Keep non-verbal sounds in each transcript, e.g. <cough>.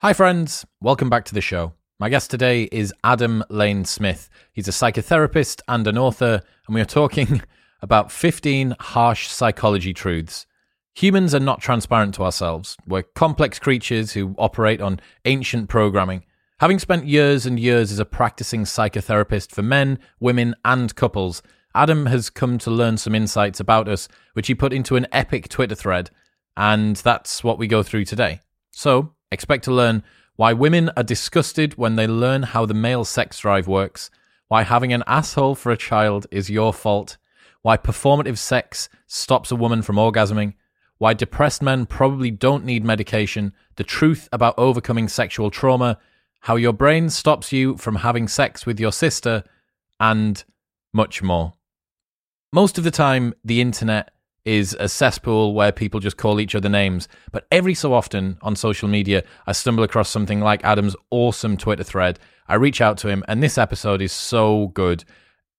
Hi, friends. Welcome back to the show. My guest today is Adam Lane Smith. He's a psychotherapist and an author, and we are talking <laughs> about 15 harsh psychology truths. Humans are not transparent to ourselves. We're complex creatures who operate on ancient programming. Having spent years and years as a practicing psychotherapist for men, women, and couples, Adam has come to learn some insights about us, which he put into an epic Twitter thread, and that's what we go through today. So, expect to learn why women are disgusted when they learn how the male sex drive works, why having an asshole for a child is your fault, why performative sex stops a woman from orgasming, why depressed men probably don't need medication, the truth about overcoming sexual trauma, how your brain stops you from having sex with your sister, and much more. Most of the time, the internet is a cesspool where people just call each other names. But every so often on social media, I stumble across something like Adam's awesome Twitter thread. I reach out to him, and this episode is so good.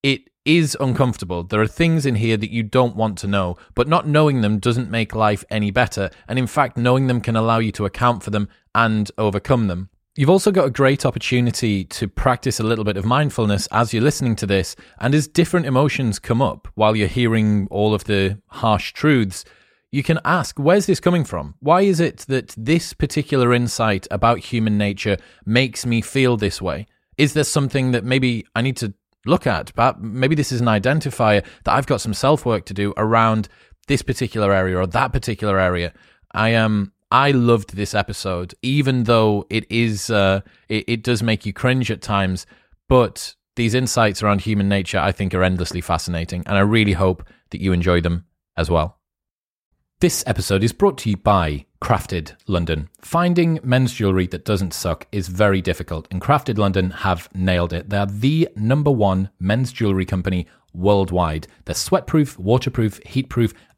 It is uncomfortable. There are things in here that you don't want to know, but not knowing them doesn't make life any better. And in fact, knowing them can allow you to account for them and overcome them. You've also got a great opportunity to practice a little bit of mindfulness as you're listening to this. And as different emotions come up while you're hearing all of the harsh truths, you can ask, where's this coming from? Why is it that this particular insight about human nature makes me feel this way? Is there something that maybe I need to look at? But maybe this is an identifier that I've got some self work to do around this particular area or that particular area. I am. Um, I loved this episode, even though it is uh, it, it does make you cringe at times. But these insights around human nature, I think, are endlessly fascinating, and I really hope that you enjoy them as well. This episode is brought to you by Crafted London. Finding men's jewellery that doesn't suck is very difficult, and Crafted London have nailed it. They are the number one men's jewellery company worldwide. They're sweatproof, waterproof, heatproof,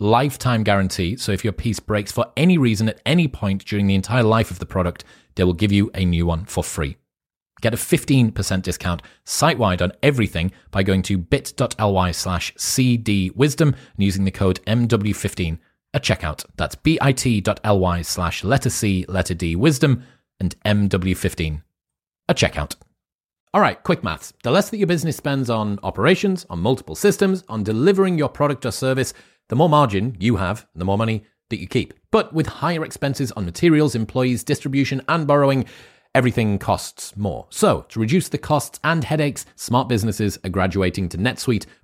lifetime guarantee. So if your piece breaks for any reason at any point during the entire life of the product, they will give you a new one for free. Get a 15% discount site wide on everything by going to bit.ly slash cdwisdom and using the code MW15 at checkout. That's bit.ly slash letter C, letter D, wisdom, and MW15 at checkout. All right, quick maths. The less that your business spends on operations, on multiple systems, on delivering your product or service, the more margin you have, the more money that you keep. But with higher expenses on materials, employees, distribution, and borrowing, everything costs more. So, to reduce the costs and headaches, smart businesses are graduating to NetSuite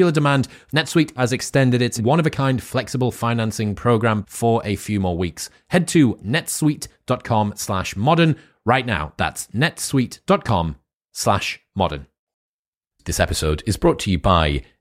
popular demand, NetSuite has extended its one of a kind flexible financing program for a few more weeks. Head to netsuite.com slash modern right now. That's netsuite.com slash modern. This episode is brought to you by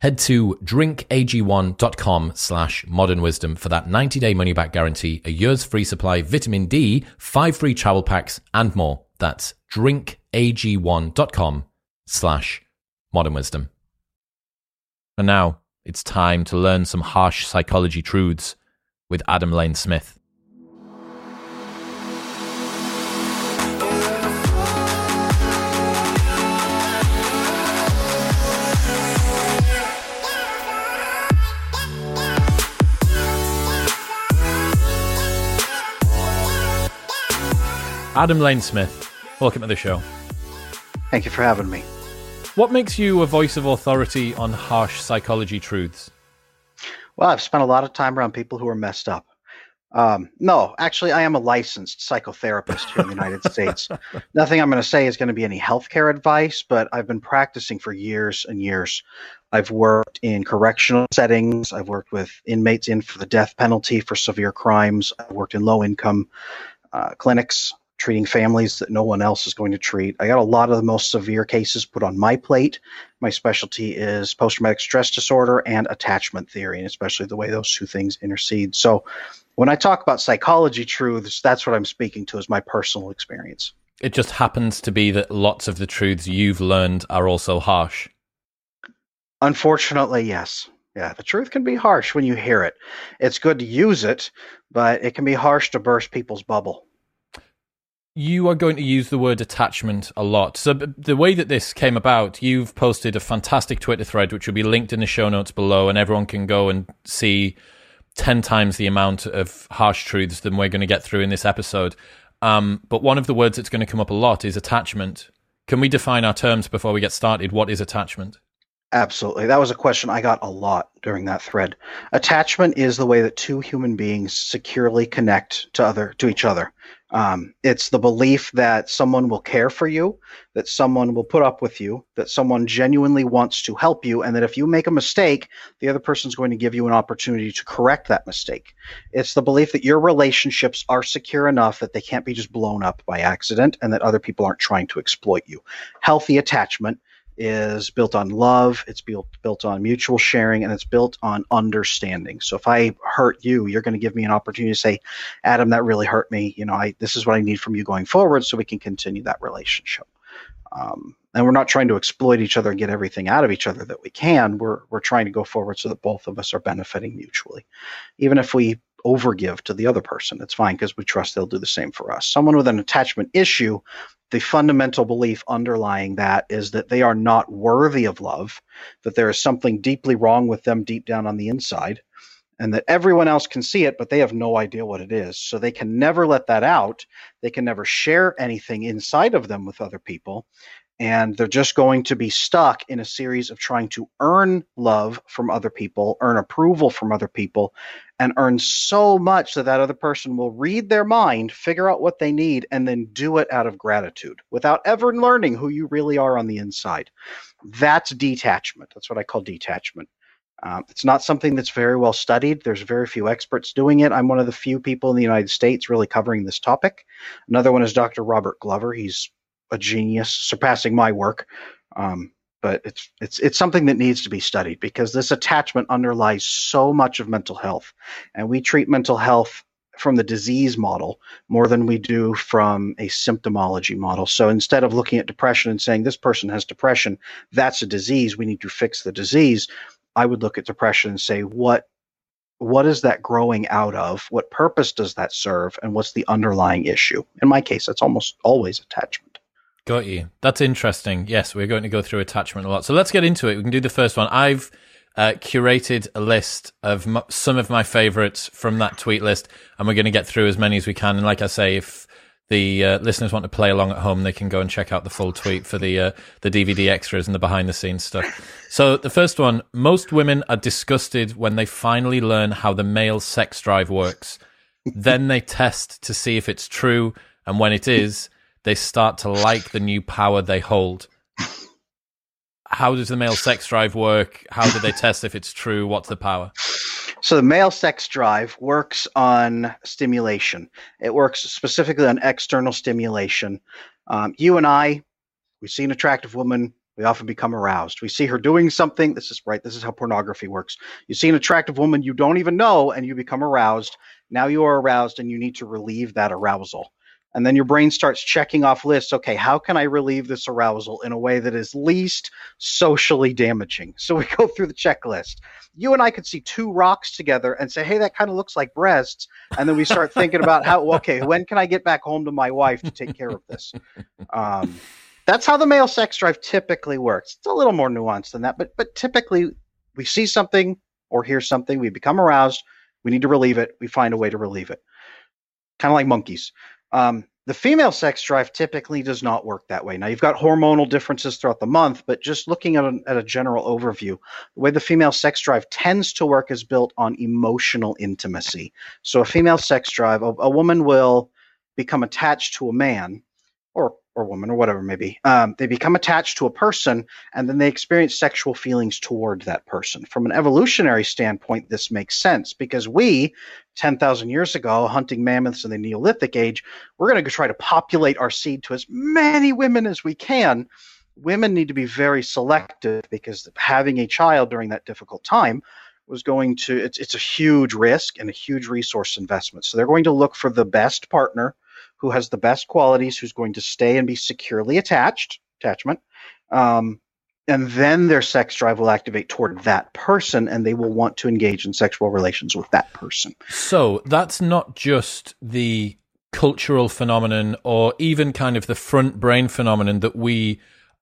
Head to drinkag1.com slash modern wisdom for that 90 day money back guarantee, a year's free supply, vitamin D, five free travel packs, and more. That's drinkag1.com slash modern wisdom. And now it's time to learn some harsh psychology truths with Adam Lane Smith. Adam Lane Smith, welcome to the show. Thank you for having me. What makes you a voice of authority on harsh psychology truths? Well, I've spent a lot of time around people who are messed up. Um, no, actually, I am a licensed psychotherapist here in the United <laughs> States. Nothing I'm going to say is going to be any healthcare advice, but I've been practicing for years and years. I've worked in correctional settings. I've worked with inmates in for the death penalty for severe crimes. I've worked in low income uh, clinics treating families that no one else is going to treat. I got a lot of the most severe cases put on my plate. My specialty is post traumatic stress disorder and attachment theory, and especially the way those two things intercede. So, when I talk about psychology truths, that's what I'm speaking to is my personal experience. It just happens to be that lots of the truths you've learned are also harsh. Unfortunately, yes. Yeah, the truth can be harsh when you hear it. It's good to use it, but it can be harsh to burst people's bubble you are going to use the word attachment a lot. So, the way that this came about, you've posted a fantastic Twitter thread, which will be linked in the show notes below, and everyone can go and see 10 times the amount of harsh truths than we're going to get through in this episode. Um, but one of the words that's going to come up a lot is attachment. Can we define our terms before we get started? What is attachment? Absolutely. That was a question I got a lot during that thread. Attachment is the way that two human beings securely connect to other to each other. Um, it's the belief that someone will care for you, that someone will put up with you, that someone genuinely wants to help you, and that if you make a mistake, the other person's going to give you an opportunity to correct that mistake. It's the belief that your relationships are secure enough that they can't be just blown up by accident and that other people aren't trying to exploit you. Healthy attachment is built on love, it's built built on mutual sharing, and it's built on understanding. So if I hurt you, you're going to give me an opportunity to say, Adam, that really hurt me. You know, I this is what I need from you going forward, so we can continue that relationship. Um, and we're not trying to exploit each other and get everything out of each other that we can. We're we're trying to go forward so that both of us are benefiting mutually, even if we overgive to the other person. It's fine because we trust they'll do the same for us. Someone with an attachment issue the fundamental belief underlying that is that they are not worthy of love, that there is something deeply wrong with them deep down on the inside, and that everyone else can see it, but they have no idea what it is. So they can never let that out. They can never share anything inside of them with other people and they're just going to be stuck in a series of trying to earn love from other people, earn approval from other people, and earn so much that that other person will read their mind, figure out what they need, and then do it out of gratitude without ever learning who you really are on the inside. That's detachment. That's what I call detachment. Um, it's not something that's very well studied. There's very few experts doing it. I'm one of the few people in the United States really covering this topic. Another one is Dr. Robert Glover. He's a genius, surpassing my work. Um, but it's it's it's something that needs to be studied because this attachment underlies so much of mental health, and we treat mental health from the disease model more than we do from a symptomology model. So instead of looking at depression and saying this person has depression, that's a disease, we need to fix the disease, I would look at depression and say what what is that growing out of? What purpose does that serve? And what's the underlying issue? In my case, that's almost always attachment. Got you. That's interesting. Yes, we're going to go through attachment a lot. So let's get into it. We can do the first one. I've uh, curated a list of m- some of my favorites from that tweet list, and we're going to get through as many as we can. And like I say, if the uh, listeners want to play along at home, they can go and check out the full tweet for the uh, the DVD extras and the behind the scenes stuff. So the first one: most women are disgusted when they finally learn how the male sex drive works. then they test to see if it's true, and when it is they start to like the new power they hold. How does the male sex drive work? How do they test if it's true? What's the power? So the male sex drive works on stimulation. It works specifically on external stimulation. Um, you and I, we see an attractive woman, we often become aroused. We see her doing something. This is right. This is how pornography works. You see an attractive woman you don't even know, and you become aroused. Now you are aroused, and you need to relieve that arousal. And then your brain starts checking off lists. Okay, how can I relieve this arousal in a way that is least socially damaging? So we <laughs> go through the checklist. You and I could see two rocks together and say, hey, that kind of looks like breasts. And then we start thinking about how, okay, when can I get back home to my wife to take care of this? Um, that's how the male sex drive typically works. It's a little more nuanced than that, but but typically we see something or hear something, we become aroused, we need to relieve it, we find a way to relieve it. Kind of like monkeys. Um, the female sex drive typically does not work that way. Now, you've got hormonal differences throughout the month, but just looking at a, at a general overview, the way the female sex drive tends to work is built on emotional intimacy. So, a female sex drive, a, a woman will become attached to a man or or woman or whatever maybe um, they become attached to a person and then they experience sexual feelings toward that person. From an evolutionary standpoint this makes sense because we 10,000 years ago hunting mammoths in the neolithic age we're going to try to populate our seed to as many women as we can. Women need to be very selective because having a child during that difficult time was going to it's, it's a huge risk and a huge resource investment. So they're going to look for the best partner who has the best qualities, who's going to stay and be securely attached, attachment. Um, and then their sex drive will activate toward that person and they will want to engage in sexual relations with that person. So that's not just the cultural phenomenon or even kind of the front brain phenomenon that we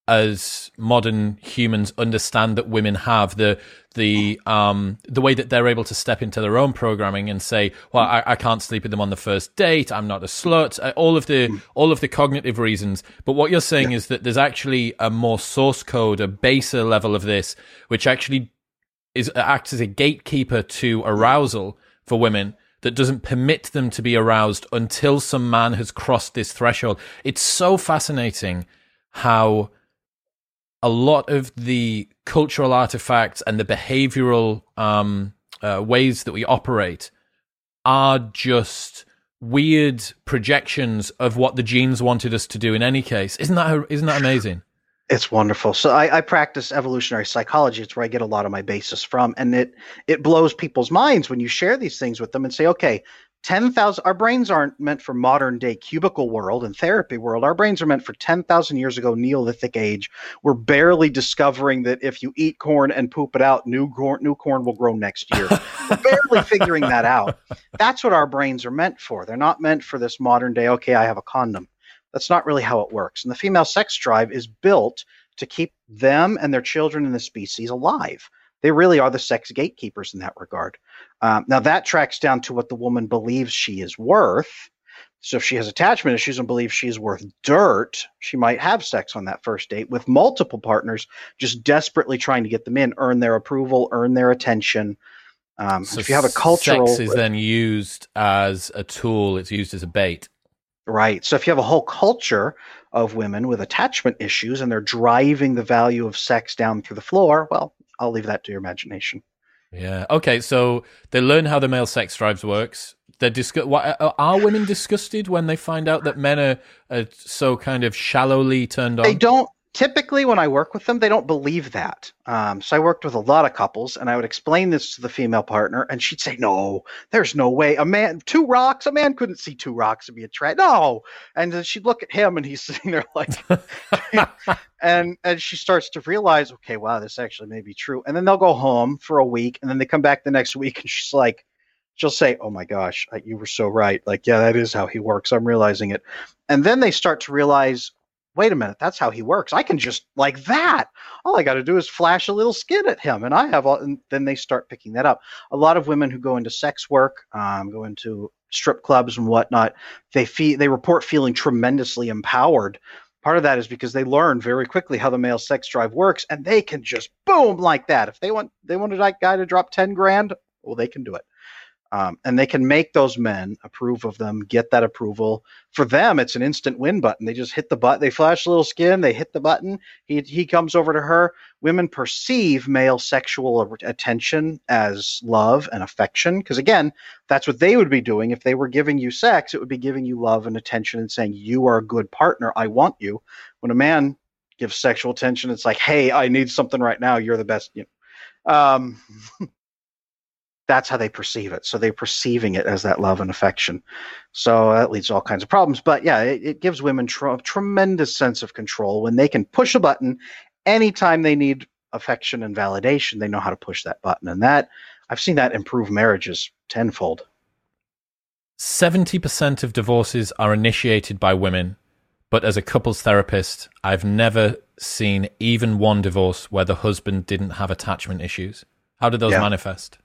as modern humans understand that women have the the um the way that they're able to step into their own programming and say well I, I can't sleep with them on the first date. I'm not a slut. Uh, all of the all of the cognitive reasons. But what you're saying yeah. is that there's actually a more source code a baser level of this which actually is acts as a gatekeeper to arousal for women that doesn't permit them to be aroused until some man has crossed this threshold. It's so fascinating how a lot of the cultural artifacts and the behavioral um, uh, ways that we operate are just weird projections of what the genes wanted us to do in any case. Isn't that isn't that amazing? It's wonderful. So I, I, practice evolutionary psychology. It's where I get a lot of my basis from, and it it blows people's minds when you share these things with them and say, okay, 10,000 our brains aren't meant for modern day cubicle world and therapy world. Our brains are meant for 10,000 years ago neolithic age. We're barely discovering that if you eat corn and poop it out new corn new corn will grow next year. We're <laughs> barely figuring that out. That's what our brains are meant for. They're not meant for this modern day okay i have a condom. That's not really how it works. And the female sex drive is built to keep them and their children in the species alive they really are the sex gatekeepers in that regard. Um, now, that tracks down to what the woman believes she is worth. So, if she has attachment issues and believes she is worth dirt, she might have sex on that first date with multiple partners, just desperately trying to get them in, earn their approval, earn their attention. Um, so if you have a cultural, sex is then used as a tool. It's used as a bait. Right. So if you have a whole culture of women with attachment issues and they're driving the value of sex down through the floor, well, I'll leave that to your imagination. Yeah. Okay. So they learn how the male sex drives works. They're disgu- what, uh, uh, are women disgusted when they find out that men are, are so kind of shallowly turned on? They don't typically when I work with them, they don't believe that. Um, so I worked with a lot of couples, and I would explain this to the female partner, and she'd say, "No, there's no way. A man, two rocks. A man couldn't see two rocks and be attracted. No." And then she'd look at him, and he's <laughs> sitting there like, <laughs> and and she starts to realize, okay, wow, this actually may be true. And then they'll go home for a week, and then they come back the next week, and she's like. She'll say, "Oh my gosh, you were so right. Like, yeah, that is how he works. I'm realizing it." And then they start to realize, wait a minute, that's how he works. I can just like that. All I got to do is flash a little skin at him, and I have all. And then they start picking that up. A lot of women who go into sex work, um, go into strip clubs and whatnot, they feel they report feeling tremendously empowered. Part of that is because they learn very quickly how the male sex drive works, and they can just boom like that. If they want, they want a guy to drop ten grand, well, they can do it. Um, and they can make those men approve of them, get that approval. For them, it's an instant win button. They just hit the button, they flash a little skin, they hit the button. He he comes over to her. Women perceive male sexual attention as love and affection because again, that's what they would be doing if they were giving you sex. It would be giving you love and attention and saying you are a good partner. I want you. When a man gives sexual attention, it's like, hey, I need something right now. You're the best. You know. Um, <laughs> that's how they perceive it. So they're perceiving it as that love and affection. So that leads to all kinds of problems. But yeah, it, it gives women tr- a tremendous sense of control when they can push a button anytime they need affection and validation. They know how to push that button, and that I've seen that improve marriages tenfold. 70% of divorces are initiated by women, but as a couples therapist, I've never seen even one divorce where the husband didn't have attachment issues. How did those yeah. manifest?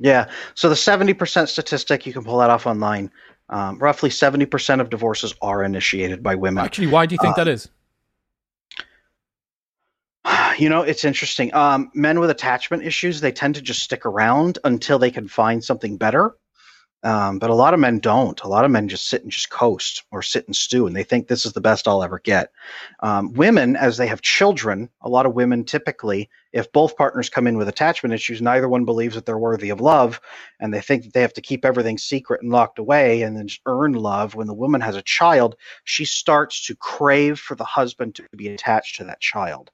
Yeah. So the 70% statistic, you can pull that off online. Um, roughly 70% of divorces are initiated by women. Actually, why do you think uh, that is? <sighs> You know, it's interesting. Um, men with attachment issues, they tend to just stick around until they can find something better. Um, but a lot of men don't. A lot of men just sit and just coast or sit and stew, and they think this is the best I'll ever get. Um, women, as they have children, a lot of women typically, if both partners come in with attachment issues, neither one believes that they're worthy of love, and they think that they have to keep everything secret and locked away and then earn love. When the woman has a child, she starts to crave for the husband to be attached to that child.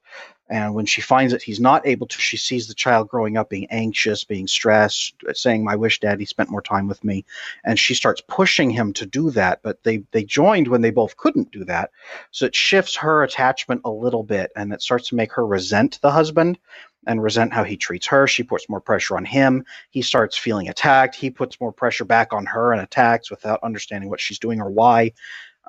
And when she finds that he's not able to, she sees the child growing up being anxious, being stressed, saying, I wish daddy spent more time with me. And she starts pushing him to do that. But they, they joined when they both couldn't do that. So it shifts her attachment a little bit and it starts to make her resent the husband and resent how he treats her. She puts more pressure on him. He starts feeling attacked. He puts more pressure back on her and attacks without understanding what she's doing or why.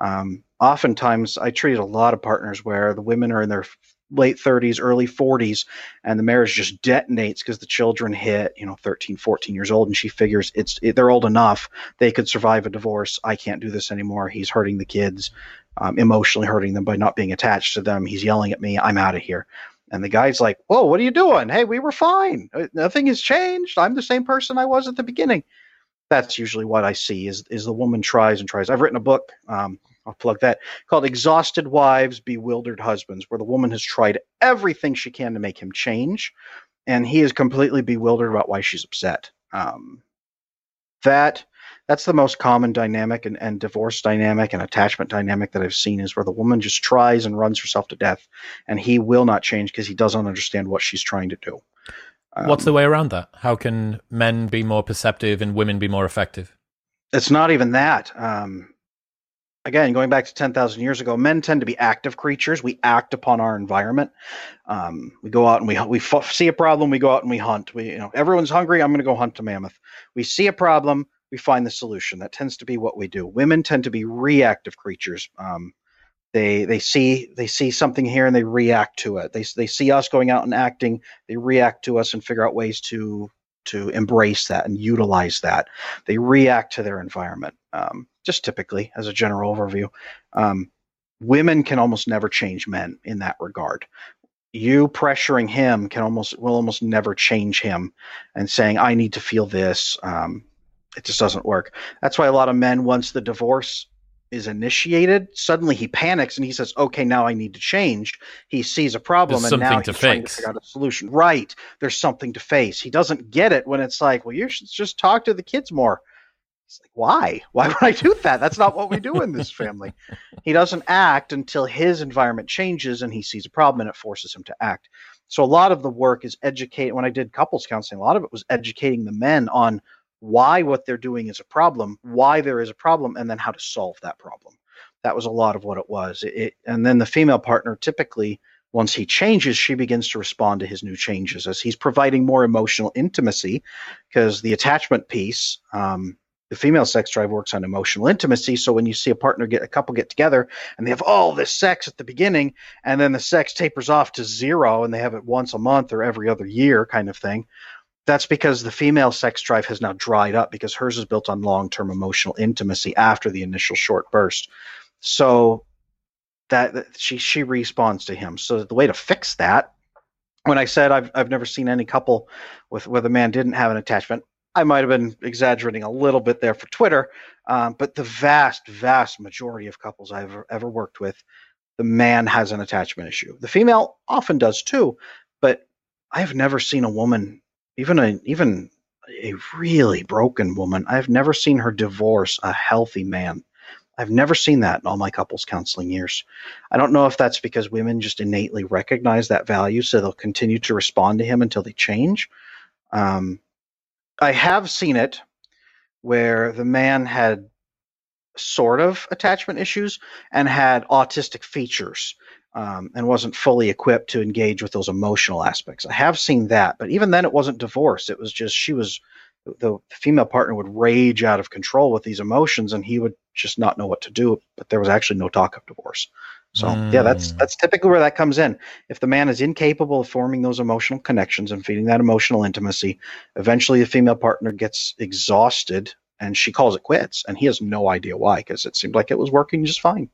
Um, oftentimes, I treat a lot of partners where the women are in their late 30s early 40s and the marriage just detonates because the children hit you know 13 14 years old and she figures it's it, they're old enough they could survive a divorce. I can't do this anymore. He's hurting the kids um, emotionally hurting them by not being attached to them. He's yelling at me. I'm out of here. And the guy's like whoa what are you doing? Hey we were fine. Uh, nothing has changed. I'm the same person i was at the beginning. That's usually what i see is is the woman tries and tries. I've written a book um, I'll plug that, called Exhausted Wives, Bewildered Husbands, where the woman has tried everything she can to make him change, and he is completely bewildered about why she's upset. Um, that that's the most common dynamic and, and divorce dynamic and attachment dynamic that I've seen is where the woman just tries and runs herself to death, and he will not change because he doesn't understand what she's trying to do. Um, What's the way around that? How can men be more perceptive and women be more effective? It's not even that. Um, again, going back to 10,000 years ago, men tend to be active creatures. We act upon our environment. Um, we go out and we we f- see a problem, we go out and we hunt. We, you know, everyone's hungry. I'm going to go hunt a mammoth. We see a problem, we find the solution. That tends to be what we do. Women tend to be reactive creatures. Um, they they see they see something here and they react to it. They they see us going out and acting. They react to us and figure out ways to to embrace that and utilize that. They react to their environment. Um, just typically, as a general overview, um, women can almost never change men in that regard. You pressuring him can almost will almost never change him, and saying I need to feel this. Um, it just doesn't work. That's why a lot of men, once the divorce is initiated, suddenly he panics and he says, "Okay, now I need to change." He sees a problem There's and now he's fix. trying to figure out a solution. Right? There's something to face. He doesn't get it when it's like, "Well, you should just talk to the kids more." He's like, "Why? Why would I do that? That's not what we do in this family." <laughs> he doesn't act until his environment changes and he sees a problem and it forces him to act. So a lot of the work is educate. When I did couples counseling, a lot of it was educating the men on why what they're doing is a problem, why there is a problem, and then how to solve that problem. That was a lot of what it was. It, it, and then the female partner typically, once he changes, she begins to respond to his new changes as he's providing more emotional intimacy because the attachment piece, um, the female sex drive works on emotional intimacy. So when you see a partner get a couple get together and they have all this sex at the beginning, and then the sex tapers off to zero, and they have it once a month or every other year, kind of thing that's because the female sex drive has now dried up because hers is built on long-term emotional intimacy after the initial short burst. So that, that she she responds to him. So the way to fix that, when I said I've I've never seen any couple with where the man didn't have an attachment, I might have been exaggerating a little bit there for Twitter, um, but the vast vast majority of couples I've ever, worked with, the man has an attachment issue. The female often does too, but I have never seen a woman even a even a really broken woman, I've never seen her divorce a healthy man. I've never seen that in all my couples counseling years. I don't know if that's because women just innately recognize that value, so they'll continue to respond to him until they change. Um, I have seen it where the man had sort of attachment issues and had autistic features um, and wasn't fully equipped to engage with those emotional aspects. I have seen that, but even then, it wasn't divorce. It was just she was the female partner would rage out of control with these emotions, and he would just not know what to do. But there was actually no talk of divorce. So mm. yeah, that's that's typically where that comes in. If the man is incapable of forming those emotional connections and feeding that emotional intimacy, eventually the female partner gets exhausted and she calls it quits, and he has no idea why because it seemed like it was working just fine.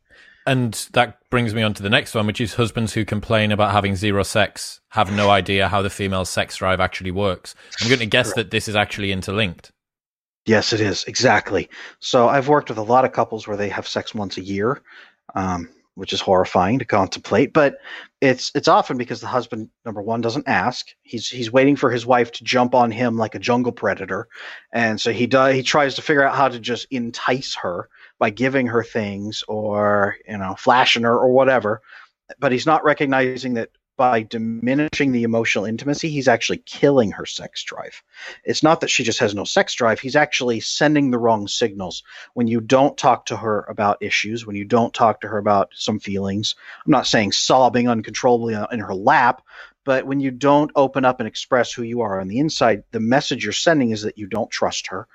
And that brings me on to the next one, which is husbands who complain about having zero sex have no idea how the female sex drive actually works. I'm going to guess Correct. that this is actually interlinked. Yes, it is exactly. So I've worked with a lot of couples where they have sex once a year. Um, which is horrifying to contemplate. But it's it's often because the husband number one doesn't ask. He's he's waiting for his wife to jump on him like a jungle predator, and so he does he tries to figure out how to just entice her by giving her things or you know flashing her or whatever. But he's not recognizing that by diminishing the emotional intimacy, he's actually killing her sex drive. It's not that she just has no sex drive, he's actually sending the wrong signals. When you don't talk to her about issues, when you don't talk to her about some feelings, I'm not saying sobbing uncontrollably in her lap, but when you don't open up and express who you are on the inside, the message you're sending is that you don't trust her,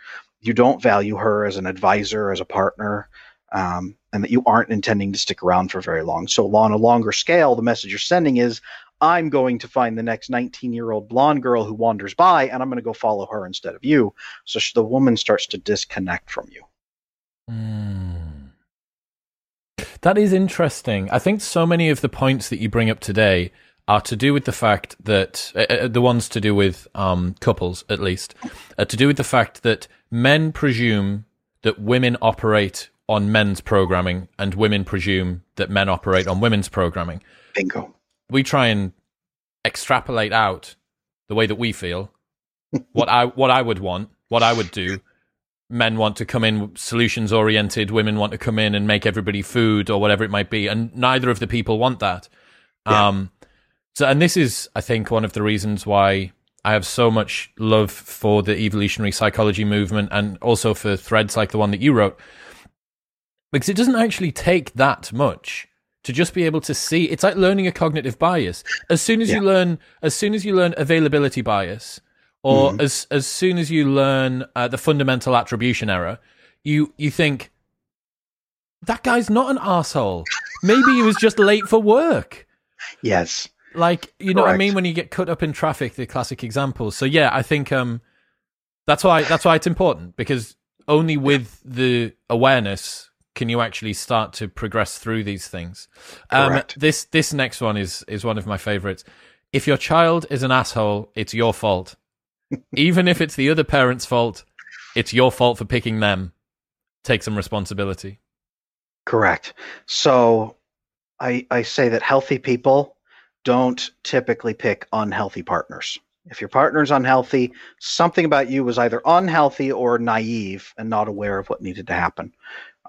you don't value her as an advisor, as a partner. Um, and that you aren't intending to stick around for very long. So, on a longer scale, the message you're sending is I'm going to find the next 19 year old blonde girl who wanders by, and I'm going to go follow her instead of you. So the woman starts to disconnect from you. Mm. That is interesting. I think so many of the points that you bring up today are to do with the fact that uh, uh the ones to do with um, couples, at least, are to do with the fact that men presume that women operate on men's programming and women presume that men operate on women's programming. Bingo. We try and extrapolate out the way that we feel, <laughs> what I what I would want, what I would do. Men want to come in solutions oriented, women want to come in and make everybody food or whatever it might be, and neither of the people want that. Yeah. Um, so, and this is, I think, one of the reasons why I have so much love for the evolutionary psychology movement and also for threads like the one that you wrote, because it doesn't actually take that much to just be able to see. It's like learning a cognitive bias. As soon as yeah. you learn as soon as you learn availability bias or mm-hmm. as as soon as you learn uh, the fundamental attribution error you you think that guy's not an asshole. Maybe he was just late for work. Yes. Like you know what i mean? When you get cut up in traffic the classic examples so yeah i think um that's why that's why it's important because only with the awareness can you actually start to progress through these things? Um, this this next one is is one of my favorites. If your child is an asshole, it's your fault. <laughs> Even if it's the other parent's fault, it's your fault for picking them. Take some responsibility. Correct. So I I say that healthy people don't typically pick unhealthy partners. If your partner's unhealthy, something about you was either unhealthy or naive and not aware of what needed to happen.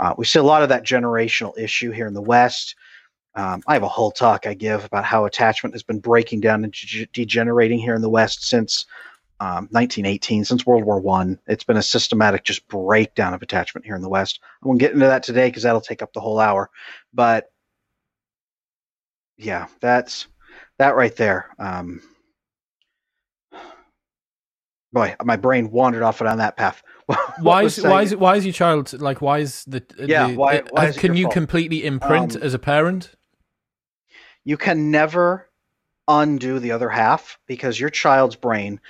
Uh, we see a lot of that generational issue here in the West. Um, I have a whole talk I give about how attachment has been breaking down and de- degenerating here in the West since um, 1918, since World War One. It's been a systematic just breakdown of attachment here in the West. I won't get into that today because that'll take up the whole hour. But yeah, that's that right there. Um, boy, my brain wandered off on that path. <laughs> why is why is it why is your child like why is the yeah the, why, why uh, can you fault? completely imprint um, as a parent? You can never undo the other half because your child's brain,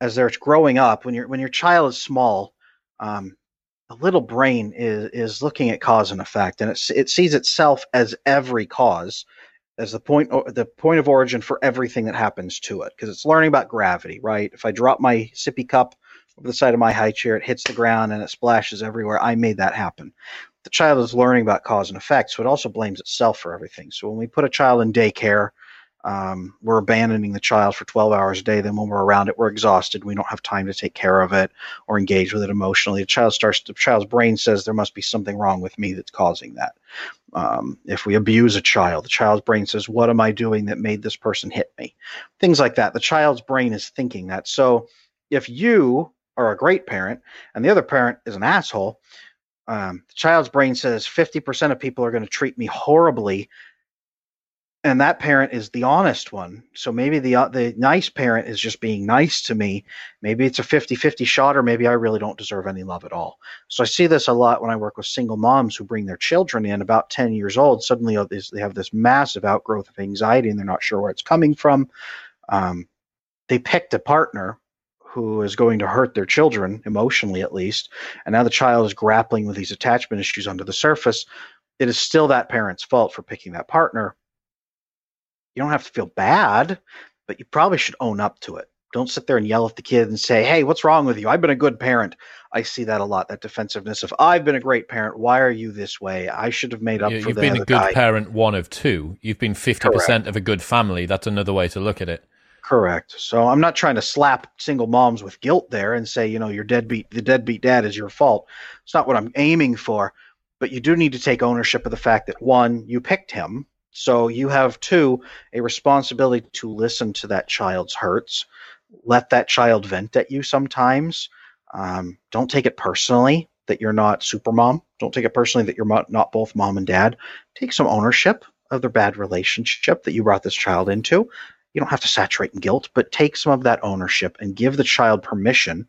as they're growing up, when your when your child is small, um, a little brain is is looking at cause and effect, and it it sees itself as every cause, as the point the point of origin for everything that happens to it, because it's learning about gravity, right? If I drop my sippy cup over the side of my high chair, it hits the ground and it splashes everywhere. I made that happen. The child is learning about cause and effect, so it also blames itself for everything. So when we put a child in daycare, um, we're abandoning the child for 12 hours a day. Then when we're around it, we're exhausted. We don't have time to take care of it or engage with it emotionally. The child starts. The child's brain says there must be something wrong with me that's causing that. Um, if we abuse a child, the child's brain says, "What am I doing that made this person hit me?" Things like that. The child's brain is thinking that. So if you are a great parent, and the other parent is an asshole, um, the child's brain says 50% of people are going to treat me horribly and that parent is the honest one. So maybe the uh, the nice parent is just being nice to me. Maybe it's a 50-50 shot or maybe i really don't deserve any love at all. So i see this a lot when i work with single moms who bring their children in about 10 years old. Suddenly uh, they have this massive outgrowth of anxiety and they're not sure where it's coming from. Um, they picked a partner who is going to hurt their children emotionally at least and now the child is grappling with these attachment issues under the surface. It is still that parent's fault for picking that partner you don't have to feel bad but you probably should own up to it don't sit there and yell at the kid and say hey what's wrong with you i've been a good parent i see that a lot that defensiveness of i've been a great parent why are you this way i should have made up for you've been a good guy. parent one of two you've been 50% of a good family that's another way to look at it Correct. So I'm not trying to slap single moms with guilt there and say, you know, your deadbeat the deadbeat dad is your fault. It's not what I'm aiming for. But you do need to take ownership of the fact that one, you picked him. So you have two, a responsibility to listen to that child's hurts. Let that child vent at you sometimes. Um, don't take it personally that you're not super mom. Don't take it personally that you're not both mom and dad. Take some ownership of their bad relationship that you brought this child into you don't have to saturate in guilt, but take some of that ownership and give the child permission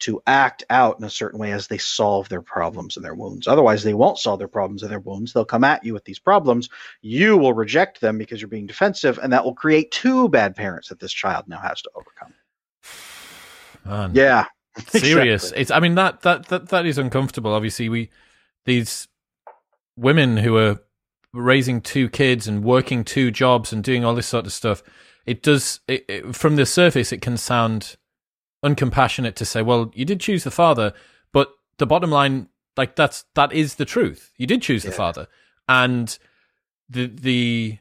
to act out in a certain way as they solve their problems and their wounds. Otherwise, they won't solve their problems and their wounds. They'll come at you with these problems. You will reject them because you're being defensive, and that will create two bad parents that this child now has to overcome. Man. Yeah. <laughs> serious exactly. it's i mean that, that that that is uncomfortable obviously we these women who are raising two kids and working two jobs and doing all this sort of stuff it does it, it, from the surface it can sound uncompassionate to say well you did choose the father but the bottom line like that's that is the truth. You did choose the Yeah. father. And the the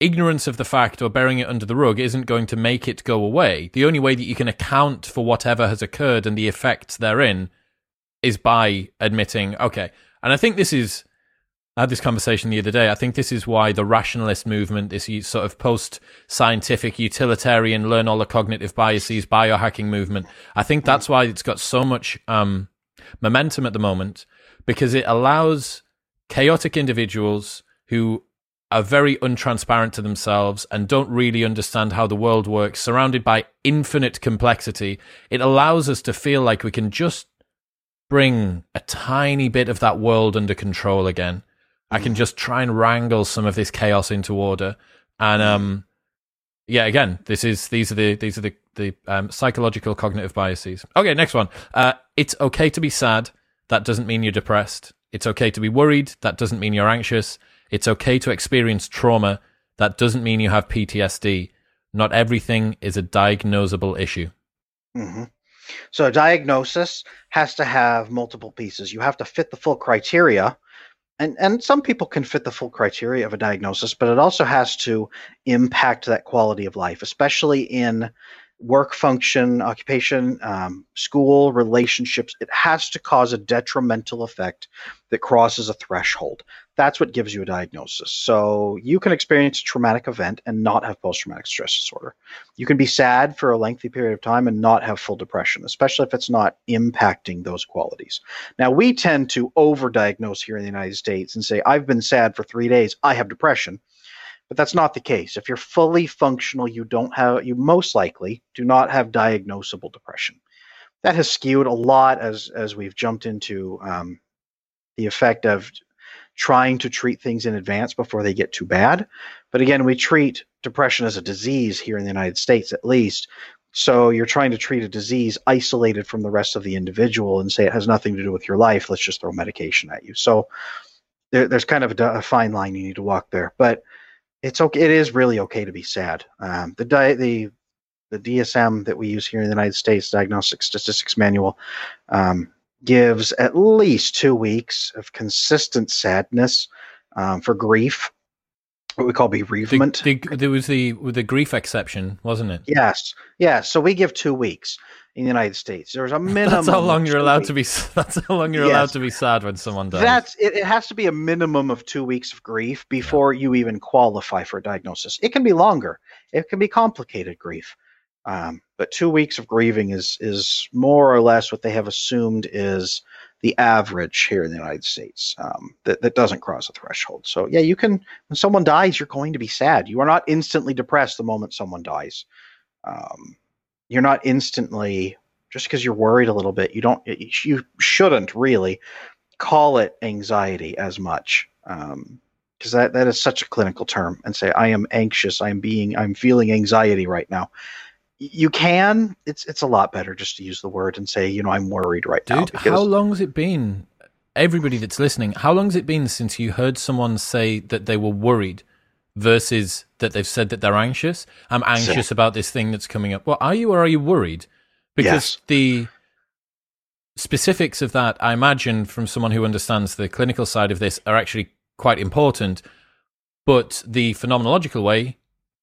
ignorance of the fact or burying it under the rug isn't going to make it go away. The only way that you can account for whatever has occurred and the effects therein is by admitting okay. And i think this is I had this conversation the other day. I think this is why the rationalist movement, this sort of post scientific, utilitarian, learn all the cognitive biases, biohacking movement, I think that's why it's got so much um, momentum at the moment because it allows chaotic individuals who are very untransparent to themselves and don't really understand how the world works, surrounded by infinite complexity. It allows us to feel like we can just bring a tiny bit of that world under control again. I can just try and wrangle some of this chaos into order. And um, yeah, again, this is these are the these are the the um, psychological cognitive biases. Okay, next one. Uh, it's okay to be sad. That doesn't mean you're depressed. It's okay to be worried. That doesn't mean you're anxious. It's okay to experience trauma. That doesn't mean you have PTSD. Not everything is a diagnosable issue. hmm So a diagnosis has to have multiple pieces. You have to fit the full criteria. And, and some people can fit the full criteria of a diagnosis, but it also has to impact that quality of life, especially in work function, occupation, um, school, relationships. It has to cause a detrimental effect that crosses a threshold. That's what gives you a diagnosis. So you can experience a traumatic event and not have post traumatic stress disorder. You can be sad for a lengthy period of time and not have full depression, especially if it's not impacting those qualities. Now, we tend to over diagnose here in the United States and say, I've been sad for three days, I have depression. But that's not the case. If you're fully functional, you don't have, you most likely do not have diagnosable depression. That has skewed a lot as as we've jumped into um, the effect of trying to treat things in advance before they get too bad. But again, we treat depression as a disease here in the United States, at least. So you're trying to treat a disease isolated from the rest of the individual and say it has nothing to do with your life. Let's just throw medication at you. So there, there's kind of a, a fine line you need to walk there. But it's okay. It is really okay to be sad. Um, the di- the the DSM that we use here in the United States, Diagnostic Statistics Manual, um, gives at least two weeks of consistent sadness um, for grief, what we call bereavement. the, there was the with the grief exception, wasn't it? yes, yes. So we give two weeks in the United States. There's a <laughs> minimum. That's how long you're allowed weeks. to be. <laughs> That's how long you're allowed to be sad when someone dies. That's it, it has to be a minimum of two weeks of grief before you even qualify for a diagnosis. It can be longer. It can be complicated grief. Um, but two weeks of grieving is is more or less what they have assumed is the average here in the United States. Um, that that doesn't cross a threshold. So yeah, you can when someone dies, you're going to be sad. You are not instantly depressed the moment someone dies. Um, you're not instantly just because you're worried a little bit. You don't. You shouldn't really call it anxiety as much. Um, because that, that is such a clinical term and say i am anxious i'm being i'm feeling anxiety right now you can it's it's a lot better just to use the word and say you know i'm worried right Dude, now Dude, how long has it been everybody that's listening how long has it been since you heard someone say that they were worried versus that they've said that they're anxious? I'm anxious so, about this thing that's coming up. Well are you or are you worried? Because yes. the specifics of that i imagine from someone who understands the clinical side of this are actually quite important but the phenomenological way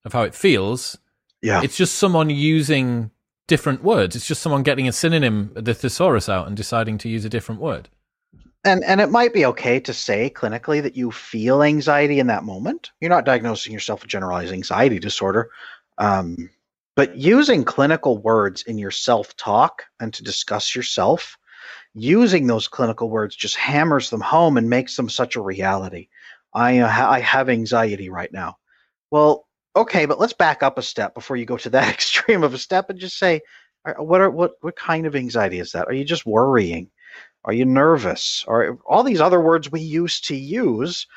of how it feels yeah. It's just someone using different words. It's just someone getting a synonym, the thesaurus out and deciding to use a different word. And and it might be okay to say clinically that you feel anxiety in that moment. You're not diagnosing yourself with generalized anxiety disorder. Um, but using clinical words in your self-talk and to discuss yourself, using those clinical words just hammers them home and makes them such a reality. I uh, I have anxiety right now. Well, okay, but let's back up a step before you go to that <laughs> extreme of a step and just say, what are what what kind of anxiety is that? Are you just worrying? Are you nervous? Or all these other words we used to use?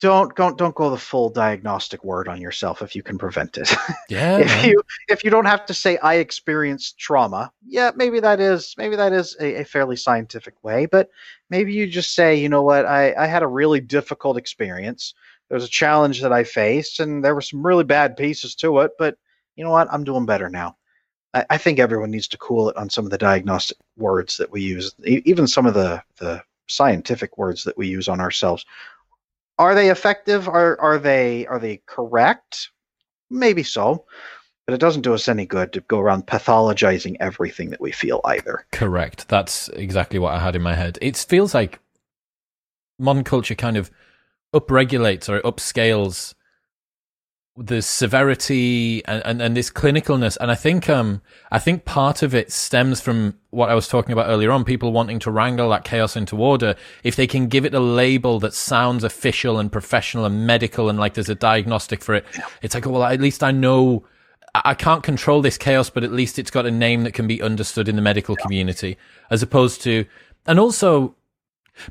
Don't don't don't go the full diagnostic word on yourself if you can prevent it. <laughs> Yeah. if you if you don't have to say I experienced trauma, yeah, maybe that is maybe that is a, a fairly scientific way. But maybe you just say, you know what, I I had a really difficult experience there was a challenge that I faced, and there were some really bad pieces to it. But you know what? I'm doing better now. I, I think everyone needs to cool it on some of the diagnostic words that we use, even some of the the scientific words that we use on ourselves. Are they effective? Are are they are they correct? Maybe so, but it doesn't do us any good to go around pathologizing everything that we feel either. Correct. That's exactly what I had in my head. It feels like modern culture kind of upregulates or upscales the severity and, and, and, this clinicalness. And I think um I think part of it stems from what I was talking about earlier on, people wanting to wrangle that chaos into order. If they can give it a label that sounds official and professional and medical and like there's a diagnostic for it, it's like, well, at least I know I can't control this chaos, but at least it's got a name that can be understood in the medical yeah. community, as opposed to, and also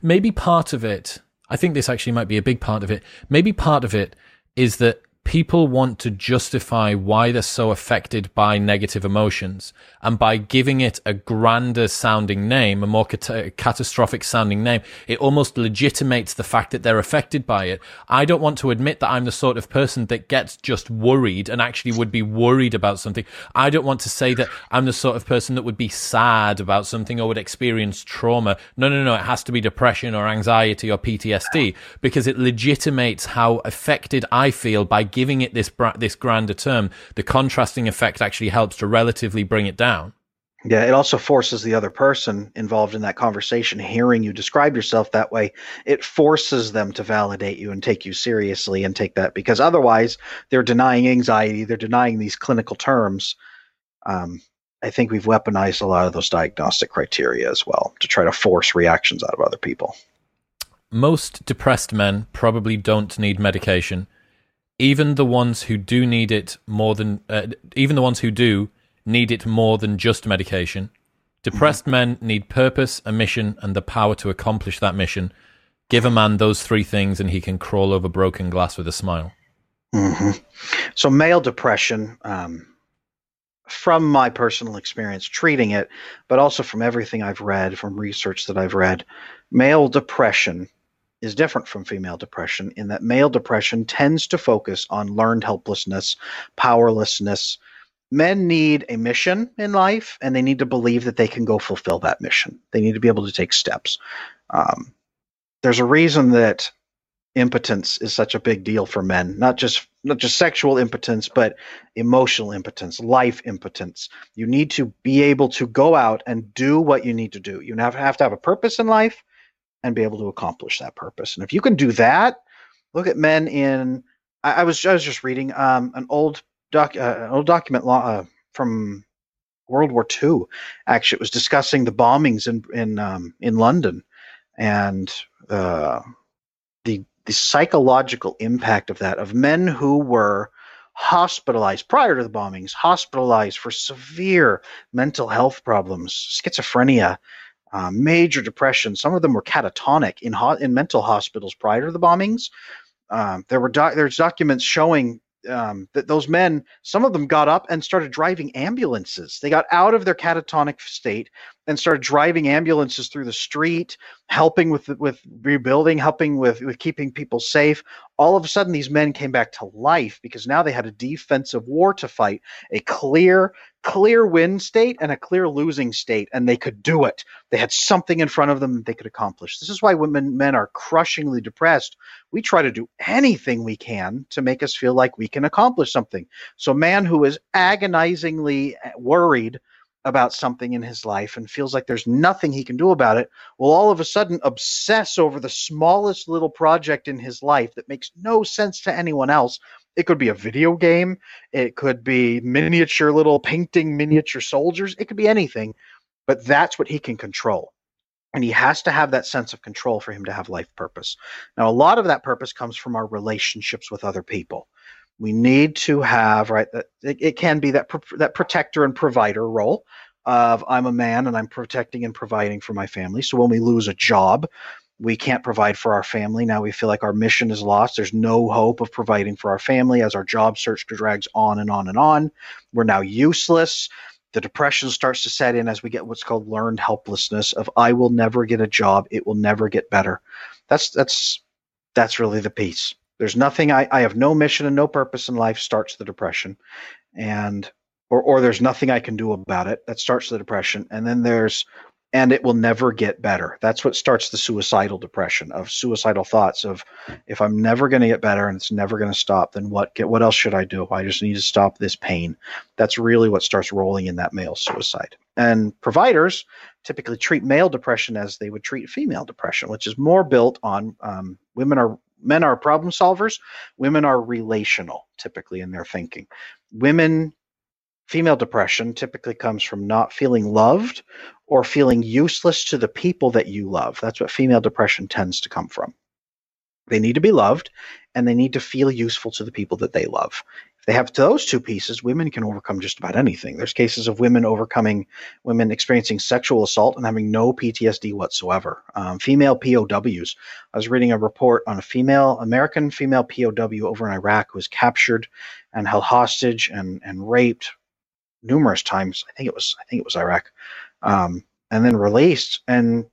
maybe part of it I think this actually might be a big part of it. Maybe part of it is that people want to justify why they're so affected by negative emotions. And by giving it a grander sounding name, a more cat- catastrophic sounding name, it almost legitimates the fact that they're affected by it. I don't want to admit that I'm the sort of person that gets just worried and actually would be worried about something. I don't want to say that I'm the sort of person that would be sad about something or would experience trauma. No, no, no. It has to be depression or anxiety or PTSD because it legitimates how affected I feel by giving it this this grander term, the contrasting effect actually helps to relatively bring it down. Yeah, it also forces the other person involved in that conversation hearing you describe yourself that way. It forces them to validate you and take you seriously and take that because otherwise they're denying anxiety, they're denying these clinical terms. Um, I think we've weaponized a lot of those diagnostic criteria as well to try to force reactions out of other people. Most depressed men probably don't need medication even the ones who do need it more than uh, even the ones who do need it more than just medication. Depressed mm-hmm. men need purpose, a mission, and the power to accomplish that mission. Give a man those three things, and he can crawl over broken glass with a smile. Mm-hmm. So, male depression, um, from my personal experience treating it, but also from everything I've read, from research that I've read, male depression is different from female depression in that male depression tends to focus on learned helplessness, powerlessness. Men need a mission in life and they need to believe that they can go fulfill that mission. They need to be able to take steps. Um, there's a reason that impotence is such a big deal for men not just not just sexual impotence but emotional impotence life impotence you need to be able to go out and do what you need to do you have, to have a purpose in life and be able to accomplish that purpose. And if you can do that, look at men in. I, I was I was just reading um, an old doc, uh, old document law, uh, from World War II. Actually, it was discussing the bombings in in um, in London and uh, the the psychological impact of that of men who were hospitalized prior to the bombings, hospitalized for severe mental health problems, schizophrenia, uh, major depression. Some of them were catatonic in ho- in mental hospitals prior to the bombings. Um, there were there's documents showing um, that those men, some of them got up and started driving ambulances. They got out of their catatonic state and started driving ambulances through the street, helping with with rebuilding, helping with with keeping people safe. All of a sudden, these men came back to life because now they had a defensive war to fight, a clear clear win state and a clear losing state, and they could do it. They had something in front of them that they could accomplish. This is why women men are crushingly depressed. We try to do anything we can to make us feel like we can accomplish something. So, man who is agonizingly eh, worried about something in his life and feels like there's nothing he can do about it will all of a sudden obsess over the smallest little project in his life that makes no sense to anyone else it could be a video game. It could be miniature little painting miniature soldiers. It could be anything, but that's what he can control. And he has to have that sense of control for him to have life purpose. Now, a lot of that purpose comes from our relationships with other people. We need to have right that it, it can be that that protector and provider role of I'm a man and I'm protecting and providing for my family. So when we lose a job, we can't provide for our family. Now we feel like our mission is lost. There's no hope of providing for our family as our job search drags on and on and on. We're now useless. The depression starts to set in as we get what's called learned helplessness of I will never get a job. It will never get better. That's that's that's really the piece. There's nothing I, I have no mission and no purpose in life starts the depression. And or or there's nothing I can do about it. That starts the depression. And then there's and it will never get better. That's what starts the suicidal depression of suicidal thoughts of if I'm never going to get better and it's never going to stop, then what get what else should I do? I just need to stop this pain. That's really what starts rolling in that male suicide. And providers typically treat male depression as they would treat female depression, which is more built on um, women are men are problem solvers, women are relational typically in their thinking. Women Female depression typically comes from not feeling loved or feeling useless to the people that you love. That's what female depression tends to come from. They need to be loved and they need to feel useful to the people that they love. They have those two pieces, women can overcome just about anything. There's cases of women overcoming, women experiencing sexual assault and having no PTSD whatsoever. Um, female POWs. I was reading a report on a female, American female POW over in Iraq who was captured and held hostage and, and raped numerous times. I think it was I think it was Iraq, um, and then released. And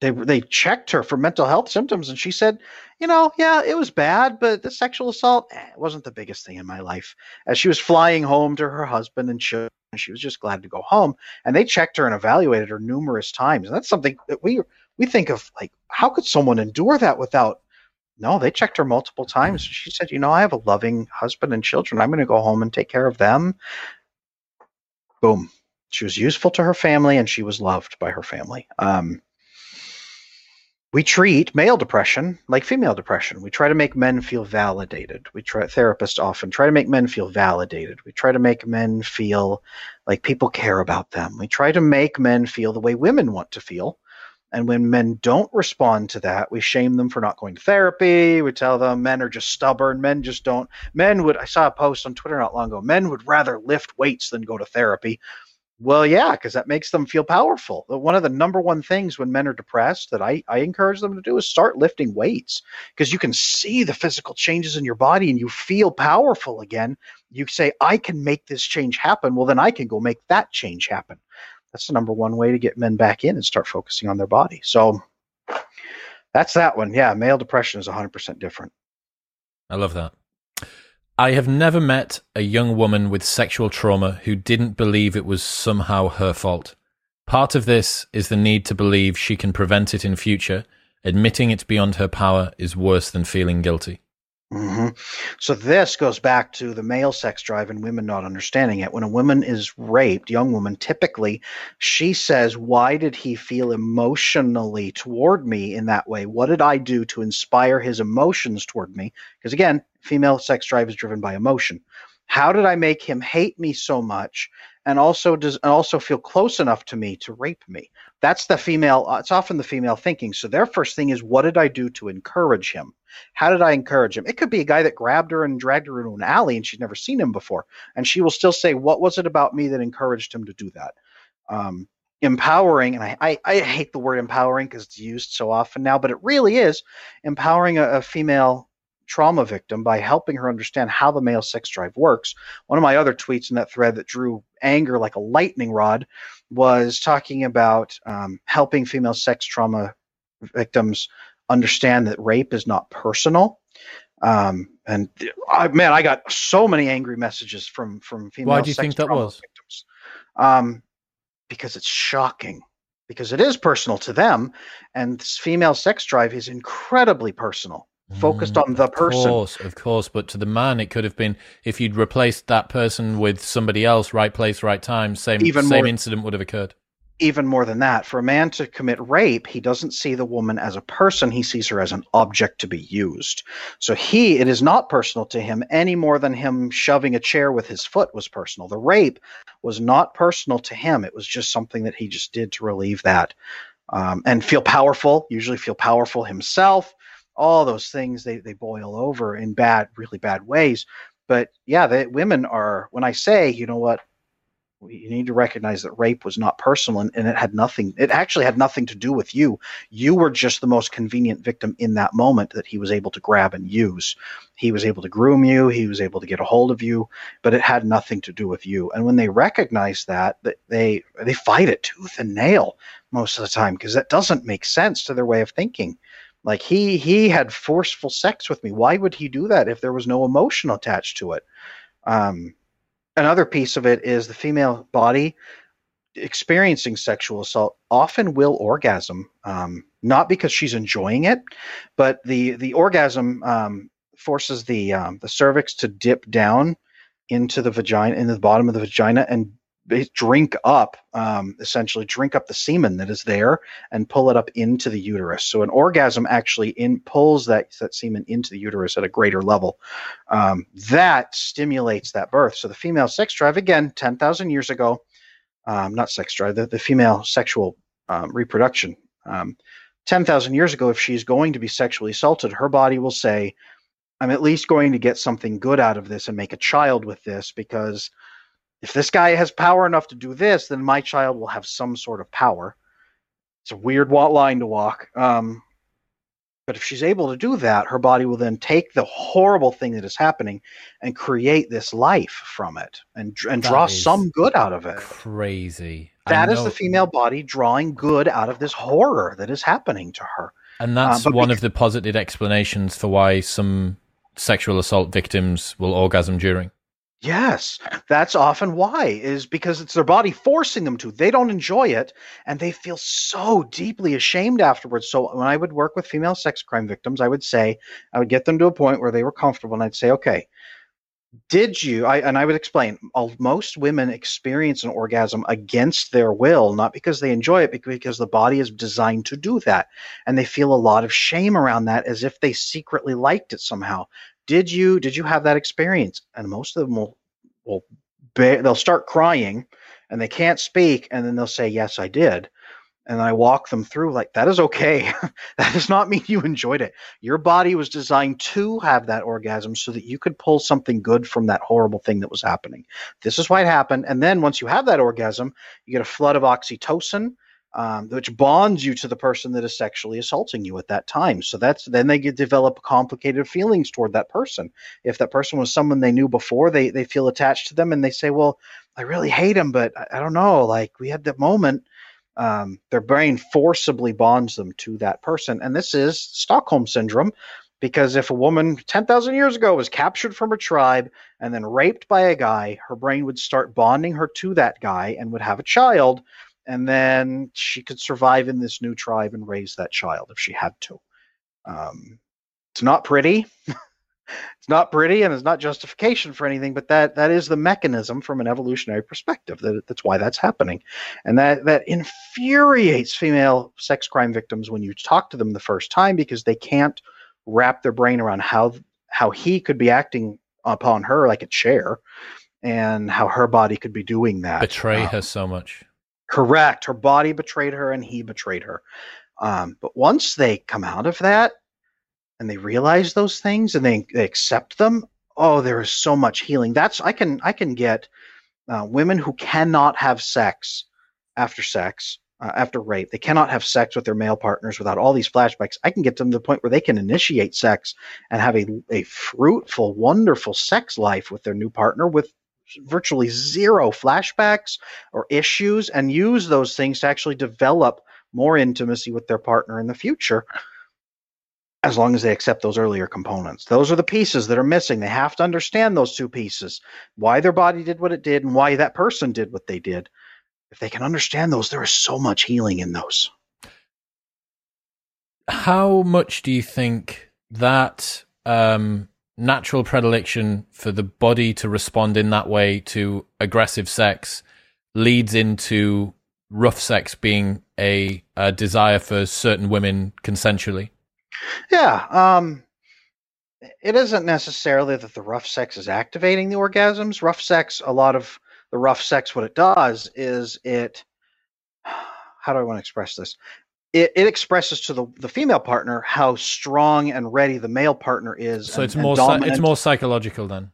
they they checked her for mental health symptoms, and she said, you know, yeah, it was bad, but the sexual assault eh, wasn't the biggest thing in my life. As she was flying home to her husband and children, she was just glad to go home. And they checked her and evaluated her numerous times, and that's something that we we think of like, how could someone endure that without no, they checked her multiple times. She said, "You know, I have a loving husband and children. I'm going to go home and take care of them boom. She was useful to her family and she was loved by her family. Um, we treat male depression like female depression. We try to make men feel validated. We try therapists often try to make men feel validated. We try to make men feel like people care about them. We try to make men feel the way women want to feel. And when men don't respond to that, we shame them for not going to therapy. We tell them men are just stubborn. Men just don't. Men would, I saw a post on Twitter not long ago, men would rather lift weights than go to therapy. Well, yeah, because that makes them feel powerful. One of the number one things when men are depressed that I, I encourage them to do is start lifting weights because you can see the physical changes in your body and you feel powerful again. You say, I can make this change happen. Well, then I can go make that change happen that's the number one way to get men back in and start focusing on their body. So that's that one. Yeah, male depression is 100% different. I love that. I have never met a young woman with sexual trauma who didn't believe it was somehow her fault. Part of this is the need to believe she can prevent it in future. Admitting it's beyond her power is worse than feeling guilty. Mm-hmm. So this goes back to the male sex drive and women not understanding it. When a woman is raped, young woman, typically she says, "Why did he feel emotionally toward me in that way? What did I do to inspire his emotions toward me?" Because again, female sex drive is driven by emotion. How did I make him hate me so much and also does and also feel close enough to me to rape me? That's the female. Uh, it's often the female thinking. So their first thing is, what did I do to encourage him? How did I encourage him? It could be a guy that grabbed her and dragged her into an alley and she's never seen him before, and she will still say, "What was it about me that encouraged him to do that?" Um, empowering, and I, I, I, hate the word empowering because it's used so often now, but it really is empowering a, a female trauma victim by helping her understand how the male sex drive works. One of my other tweets in that thread that drew anger like a lightning rod was talking about um, helping female sex trauma victims understand that rape is not personal. Um, and I, man, I got so many angry messages from from female. Why do you think that was? Victims. Um, because it's shocking. Because it is personal to them, and female sex drive is incredibly personal focused mm, on the person. Of course, of course. But to the man, it could have been if you'd replaced that person with somebody else, right place, right time, same Even same more, incident would have occurred. Even more than that, for a man to commit rape, he doesn't see the woman as a person; he sees her as an object to be used. So he, it is not personal to him any more than him shoving a chair with his foot was personal. The rape was not personal to him; it was just something that he just did to relieve that. Um, and feel powerful, usually feel powerful himself, all those things they, they boil over in bad, really bad ways. But yeah, women are, when I say, you know what, you need to recognize that rape was not personal and, and, it had nothing it actually had nothing to do with you. You were just the most convenient victim in that moment that he was able to grab and use. He was able to groom you he was able to get a hold of you but it had nothing to do with you. And when they recognize that that they they fight it tooth and nail most of the time because that doesn't make sense to their way of thinking like he he had forceful sex with me. Why would he do that if there was no emotion attached to it? Um, another piece of it is the female body experiencing sexual assault often will orgasm, um, not because she's enjoying it, but the the orgasm um, forces the um, the cervix to dip down into the vagina, into the bottom of the vagina, and drink up, um, essentially drink up the semen that is there and pull it up into the uterus. So an orgasm actually in pulls that that semen into the uterus at a greater level. Um, that stimulates that birth. So the female sex drive again, ten thousand years ago, um, not sex drive, the, the female sexual um, reproduction. Um, ten thousand years ago, if she's going to be sexually assaulted, her body will say, "I'm at least going to get something good out of this and make a child with this because." If this guy has power enough to do this, then my child will have some sort of power. It's a weird line to walk. Um, but if she's able to do that, her body will then take the horrible thing that is happening and create this life from it and and that draw some good out of it. Crazy. That is the female body drawing good out of this horror that is happening to her. And that's uh, one because- of the posited explanations for why some sexual assault victims will orgasm during. Yes, that's often why is because it's their body forcing them to. They don't enjoy it and they feel so deeply ashamed afterwards. So when I would work with female sex crime victims, I would say I would get them to a point where they were comfortable and I'd say, "Okay, did you I and I would explain most women experience an orgasm against their will, not because they enjoy it, but because the body is designed to do that. And they feel a lot of shame around that as if they secretly liked it somehow did you did you have that experience? And most of them will will they'll start crying and they can't speak and then they'll say yes i did. And i walk them through like that is okay. <laughs> That does not mean you enjoyed it. Your body was designed to have that orgasm so that you could pull something good from that horrible thing that was happening. This is why it happened. And then once you have that orgasm you get a flood of oxytocin um, which bonds you to the person that is sexually assaulting you at that time. So that's then they get develop complicated feelings toward that person. If that person was someone they knew before, they they feel attached to them and they say, "Well, I really hate him, but I, I don't know. Like we had that moment." Um, their brain forcibly bonds them to that person, and this is Stockholm syndrome. Because if a woman 10,000 years ago was captured from a tribe and then raped by a guy, her brain would start bonding her to that guy and would have a child and then she could survive in this new tribe and raise that child if she had to. Um, it's not pretty. <laughs> it's not pretty, and it's not justification for anything. But that that is the mechanism from an evolutionary perspective. That that's why that's happening, and that that infuriates female sex crime victims when you talk to them the first time because they can't wrap their brain around how how he could be acting upon her like a chair, and how her body could be doing that. Betray um, her so much. Correct. Her body betrayed her, and he betrayed her. Um, but once they come out of that, and they realize those things, and they, they accept them, oh, there is so much healing. That's I can I can get uh, women who cannot have sex after sex uh, after rape. They cannot have sex with their male partners without all these flashbacks. I can get them to the point where they can initiate sex and have a, a fruitful, wonderful sex life with their new partner with virtually zero flashbacks or issues and use those things to actually develop more intimacy with their partner in the future as long as they accept those earlier components. Those are the pieces that are missing. They have to understand those two pieces why their body did what it did and why that person did what they did if they can understand those, there is so much healing in those. How much do you think that um, natural predilection for the body to respond in that way to aggressive sex leads into rough sex being a, a desire for certain women consensually? Yeah. Um, it isn't necessarily that the rough sex is activating the orgasms. Rough sex, a lot of the rough sex, what it does is it, <sighs> how do I want to express this? It, it expresses to the, the female partner how strong and ready the male partner is. So and, it's more it's more psychological then.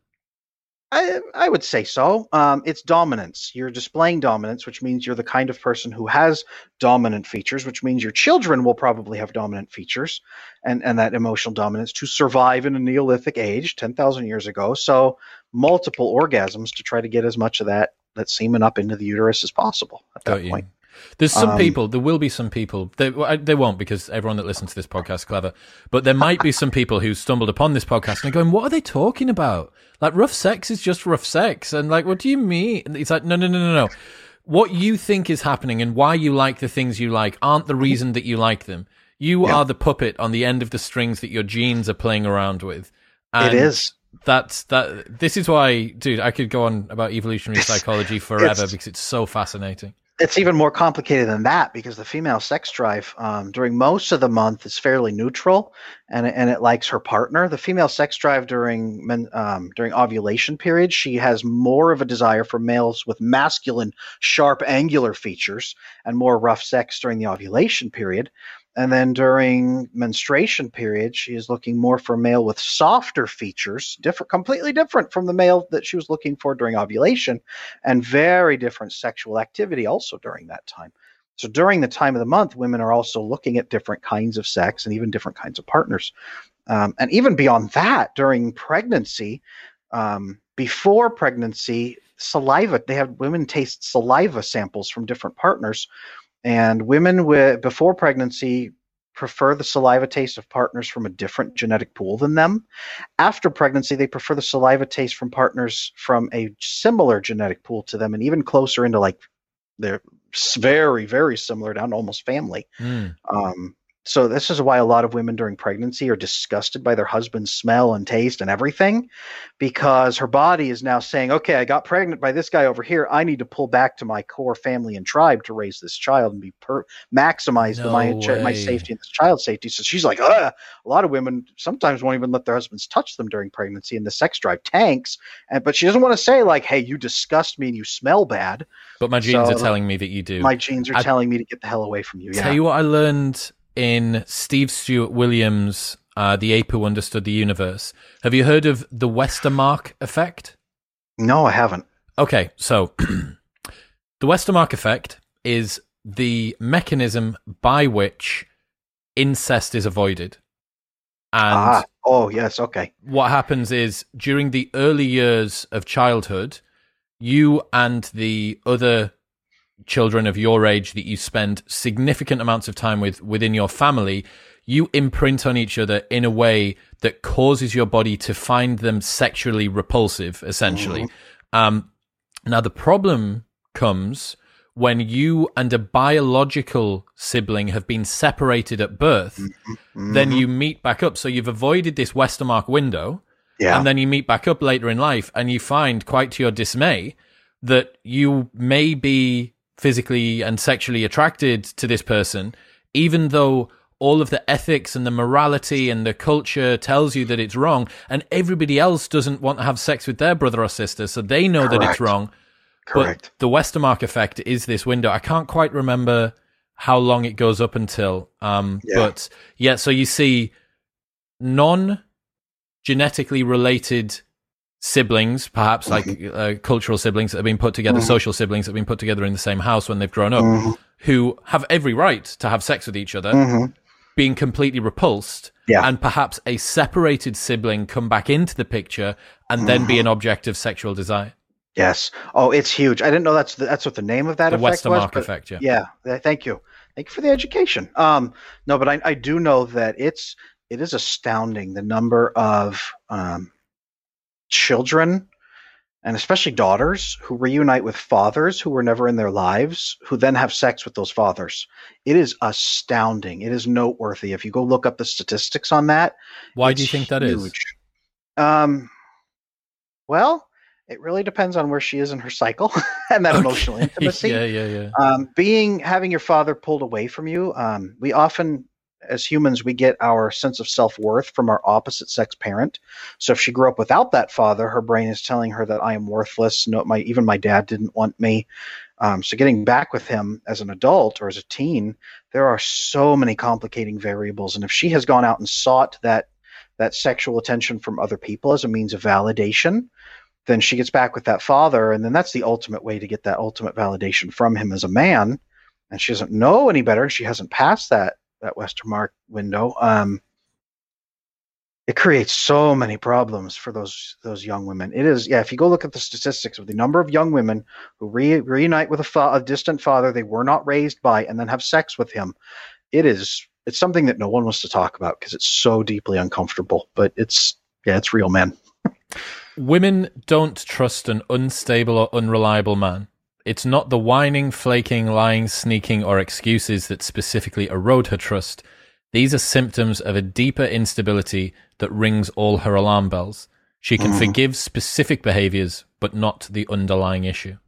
I, I would say so. Um, it's dominance. You're displaying dominance, which means you're the kind of person who has dominant features, which means your children will probably have dominant features and, and that emotional dominance to survive in a Neolithic age, 10,000 years ago. So multiple orgasms to try to get as much of that, that semen up into the uterus as possible at that Got point. You. There's some um, people, there will be some people, they, they won't because everyone that listens to this podcast is clever, but there might be some people who stumbled upon this podcast and are going, what are they talking about? Like, rough sex is just rough sex. And like, what do you mean? And it's like, no, no, no, no, no. What you think is happening and why you like the things you like aren't the reason that you like them. You yeah. are the puppet on the end of the strings that your genes are playing around with. And it is. That's that. This is why, dude. I could go on about evolutionary psychology <laughs> forever because it's so fascinating it's even more complicated than that because the female sex drive um, during most of the month is fairly neutral and, and it likes her partner. The female sex drive during men, um, during ovulation period, she has more of a desire for males with masculine, sharp, angular features and more rough sex during the ovulation period. And then during menstruation period, she is looking more for male with softer features, different, completely different from the male that she was looking for during ovulation, and very different sexual activity also during that time. So during the time of the month, women are also looking at different kinds of sex and even different kinds of partners. Um, and even beyond that, during pregnancy, um, before pregnancy, saliva, they have women taste saliva samples from different partners and women with before pregnancy prefer the saliva taste of partners from a different genetic pool than them. After pregnancy, they prefer the saliva taste from partners from a similar genetic pool to them and even closer into like they're very, very similar down to almost family. Mm. Um, so this is why a lot of women during pregnancy are disgusted by their husband's smell and taste and everything because her body is now saying okay i got pregnant by this guy over here. I need to pull back to my core family and tribe to raise this child and be per- maximize no my my safety and this child's safety. So she's like Ugh. a lot of women sometimes won't even let their husbands touch them during pregnancy and the sex drive tanks and but she doesn't want to say like hey you disgust me and you smell bad. But my genes so, are telling me that you do. my genes are I, telling me to get the hell away from you tell yeah. you what i learned in Steve Stewart Williams' uh, The Ape Who Understood the Universe. Have you heard of the Westermarck effect? No, I haven't. Okay, so <clears throat> the Westermarck effect is the mechanism by which incest is avoided. And ah, oh, yes, okay. What happens is during the early years of childhood, you and the other children of your age that you spend significant amounts of time with within your family, you imprint on each other in a way that causes your body to find them sexually repulsive, essentially. Mm-hmm. Um, now, the problem comes when you and a biological sibling have been separated at birth, mm-hmm. then you meet back up. So you've avoided this Westermarck window. Yeah. And then you meet back up later in life and you find, quite to your dismay, that you may be physically and sexually attracted to this person, even though all of the ethics and the morality and the culture tells you that it's wrong, and everybody else doesn't want to have sex with their brother or sister, so they know Correct. that it's wrong. Correct. But the Westermarck effect is this window. I can't quite remember how long it goes up until. Um, yeah. But yeah, so you see non genetically related siblings, perhaps like mm-hmm. uh, cultural siblings that have been put together, mm-hmm. social siblings that have been put together in the same house when they've grown up, mm-hmm. who have every right to have sex with each other, mm-hmm. being completely repulsed, yeah. and perhaps a separated sibling come back into the picture and then be an mm-hmm. object of sexual desire. Yes. Oh, it's huge. I didn't know that's the, that's what the name of that the effect Westermarck was. effect. Yeah. Yeah. Thank you. Thank you for the education. Um, no, but I, I do know that it's it is astounding the number of um, children and especially daughters who reunite with fathers who were never in their lives, who then have sex with those fathers. It is astounding. It is noteworthy. If you go look up the statistics on that, why do you think huge. that is? Um, well, it really depends on where she is in her cycle <laughs> and that okay. emotional <laughs> intimacy. yeah, yeah, yeah. Um, being having your father pulled away from you, um, we often as humans, we get our sense of self worth from our opposite sex parent. So if she grew up without that father, her brain is telling her that I am worthless. No, my even my dad didn't want me. Um, so getting back with him as an adult or as a teen, there are so many complicating variables. And if she has gone out and sought that that sexual attention from other people as a means of validation, then she gets back with that father, and then that's the ultimate way to get that ultimate validation from him as a man. And she doesn't know any better. She hasn't passed that that Westermarck window. Um, it creates so many problems for those those young women. It is yeah. If you go look at the statistics of the number of young women who re- reunite with a, fa- a distant father they were not raised by and then have sex with him, it is it's something that no one wants to talk about because it's so deeply uncomfortable. But it's yeah, it's real, man. <laughs> Women don't trust an unstable or unreliable man. It's not the whining, flaking, lying, sneaking, or excuses that specifically erode her trust. These are symptoms of a deeper instability that rings all her alarm bells. She can mm. forgive specific behaviors, but not the underlying issue.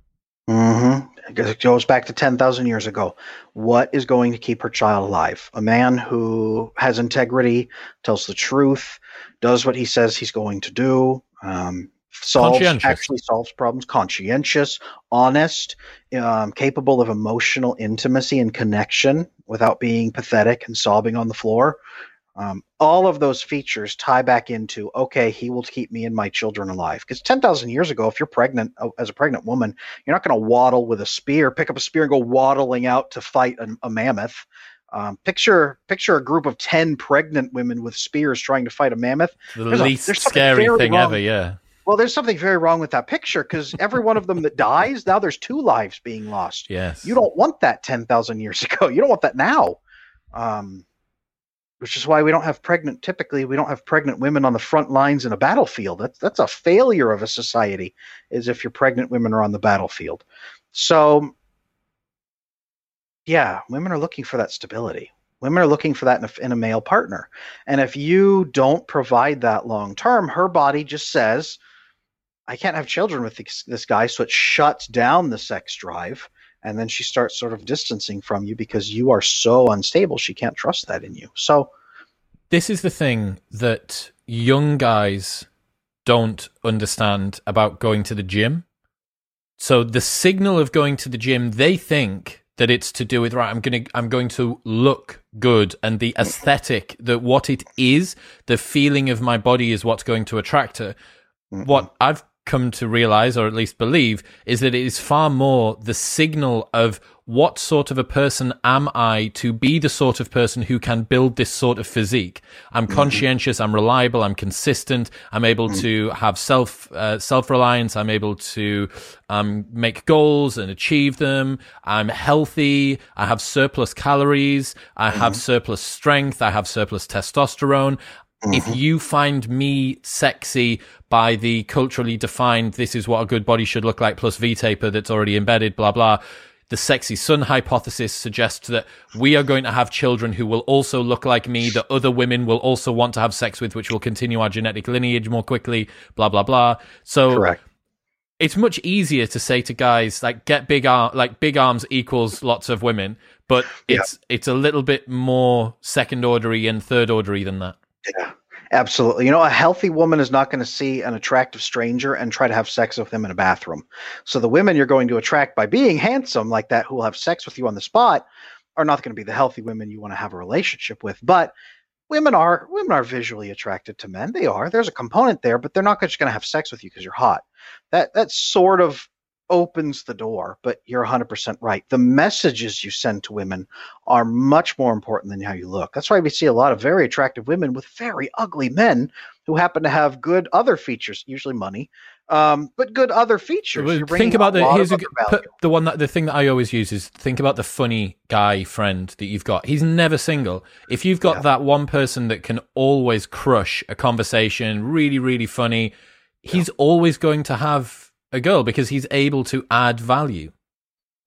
Mm-hmm. It goes back to 10,000 years ago. What is going to keep her child alive? A man who has integrity, tells the truth, does what he says he's going to do, um, solves actually solves problems. Conscientious honest um, capable of emotional intimacy and connection without being pathetic and sobbing on the floor. Um, all of those features tie back into okay he will keep me and my children alive. Because 10000 years ago if you're pregnant uh, as a pregnant woman you're not going to waddle with a spear pick up a spear and go waddling out to fight a, a mammoth. Um, picture picture a group of 10 pregnant women with spears trying to fight a mammoth. The there's least a, scary thing wrong. ever yeah well, there's something very wrong with that picture because every one of them that dies, now there's two lives being lost. Yes. You don't want that 10,000 years <laughs> ago. You don't want that now. Um, which is why we don't have pregnant, typically, we don't have pregnant women on the front lines in a battlefield. That's, that's a failure of a society, is if your pregnant women are on the battlefield. So, yeah, women are looking for that stability. Women are looking for that in a, in a male partner. And if you don't provide that long term, her body just says, I can't have children with this, this guy. So it shuts down the sex drive. And then she starts sort of distancing from you because you are so unstable. She can't trust that in you. So this is the thing that young guys don't understand about going to the gym. So the signal of going to the gym, they think that it's to do with right i'm going to i'm going to look good and the aesthetic that what it is the feeling of my body is what's going to attract her mm-hmm. what i've come to realize, or at least believe, is that it is far more the signal of what sort of a person am I to be the sort of person who can build this sort of physique? I'm mm-hmm. conscientious, I'm reliable, I'm consistent, I'm able mm-hmm. to have self uh, self reliance, I'm able to um, make goals and achieve them. I'm healthy, I have surplus calories, I have mm-hmm. surplus strength, I have surplus testosterone. If mm-hmm. you find me sexy by the culturally defined, this is what a good body should look like, plus V taper that's already embedded, blah, blah. The sexy son hypothesis suggests that we are going to have children who will also look like me, that other women will also want to have sex with, which will continue our genetic lineage more quickly, blah, blah, blah. So Correct. it's much easier to say to guys like get big arm like big arms equals lots of women, but it's yeah. it's a little bit more second ordery and third ordery than that. Yeah. Absolutely. You know, a healthy woman is not going to see an attractive stranger and try to have sex with him in a bathroom. So the women you're going to attract by being handsome like that who will have sex with you on the spot are not going to be the healthy women you want to have a relationship with. But women are women are visually attracted to men. They are. There's a component there, but they're not just going to have sex with you because you're hot. That that sort of opens the door, but you're 100% right. The messages you send to women are much more important than how you look. That's why we see a lot of very attractive women with very ugly men who happen to have good other features, usually money, um, but good other features. think about the here's a, the one that the thing that I always use is think about the funny guy friend that you've got. He's never single. If you've got yeah. that one person that can always crush a conversation, really really funny, he's yeah. always going to have a girl because he's able to add value.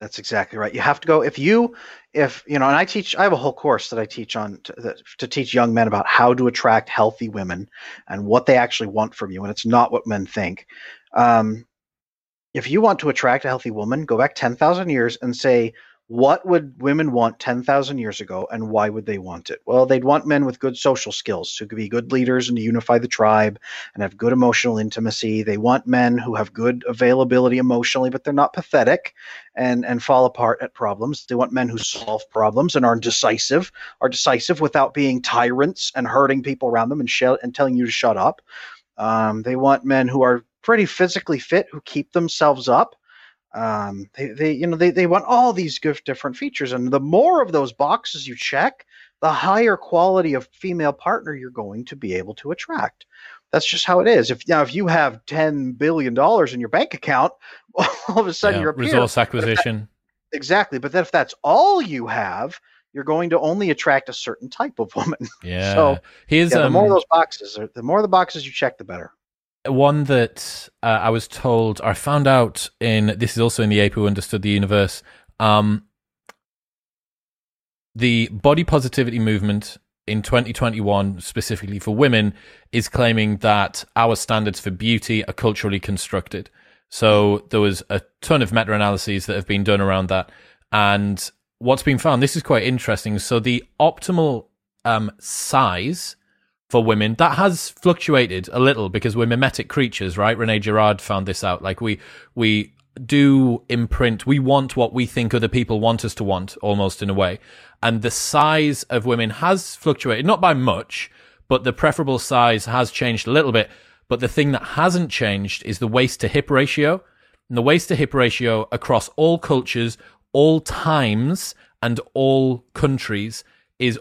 That's exactly right. You have to go if you if you know, and I teach. I have a whole course that I teach on to, to, teach young men about how to attract healthy women and what they actually want from you, and it's not what men think. Um, if you want to attract a healthy woman, go back ten thousand years and say, what would women want 10,000 years ago and why would they want it? Well, they'd want men with good social skills who could be good leaders and to unify the tribe and have good emotional intimacy. They want men who have good availability emotionally, but they're not pathetic and, and fall apart at problems. They want men who solve problems and are decisive, are decisive without being tyrants and hurting people around them and, sh- and telling you to shut up. Um, they want men who are pretty physically fit, who keep themselves up um, they, they you know they, they want all these different features and the more of those boxes you check the higher quality of female partner you're going to be able to attract. That's just how it is. If now if you have 10 billion dollars in your bank account <laughs> all of a sudden yeah, you're a resource acquisition that, exactly but then if that's all you have you're going to only attract a certain type of woman. <laughs> Yeah. So here's yeah, the um, more of those boxes the more the boxes you check the better one that uh, I was told, or I found out in this is also in the ape who understood the universe. Um, the body positivity movement in 2021, specifically for women, is claiming that our standards for beauty are culturally constructed. So there was a ton of meta analyses that have been done around that. And what's been found, this is quite interesting. So the optimal um, size for women. That has fluctuated a little because we're mimetic creatures, right? Rene Girard found this out. Like we, we do imprint, we want what we think other people want us to want almost in a way. And the size of women has fluctuated, not by much, but the preferable size has changed a little bit. But the thing that hasn't changed is the waist to hip ratio. And the waist to hip ratio across all cultures, all times, and all countries is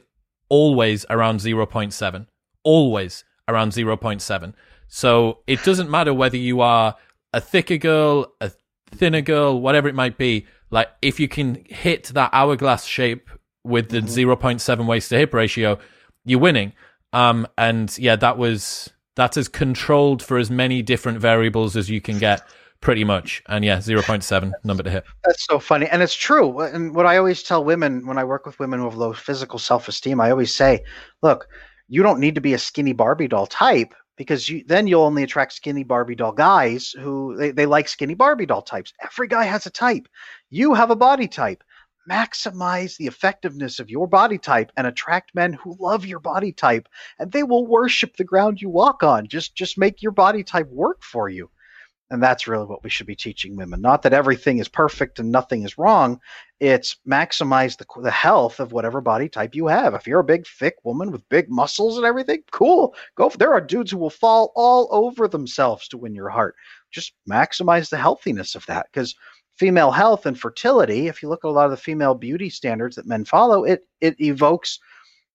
always around 0.7 always around 0.7. So it doesn't matter whether you are a thicker girl, a thinner girl, whatever it might be. Like if you can hit that hourglass shape with the mm-hmm. 0.7 waist to hip ratio, you're winning. Um, and yeah, that was that's as controlled for as many different variables as you can get pretty much. And yeah, 0.7 number to hit. That's so funny. And it's true. And what I always tell women when I work with women who have low physical self esteem, I always say, look, you don't need to be a skinny Barbie doll type because you, then you'll only attract skinny Barbie doll guys who they, they like skinny Barbie doll types. Every guy has a type. You have a body type. Maximize the effectiveness of your body type and attract men who love your body type and they will worship the ground you walk on. Just just make your body type work for you. And that's really what we should be teaching women. Not that everything is perfect and nothing is wrong. It's maximize the, the health of whatever body type you have. If you're a big, thick woman with big muscles and everything, cool. Go. There are dudes who will fall all over themselves to win your heart. Just maximize the healthiness of that because female health and fertility, if you look at a lot of the female beauty standards that men follow, it it evokes,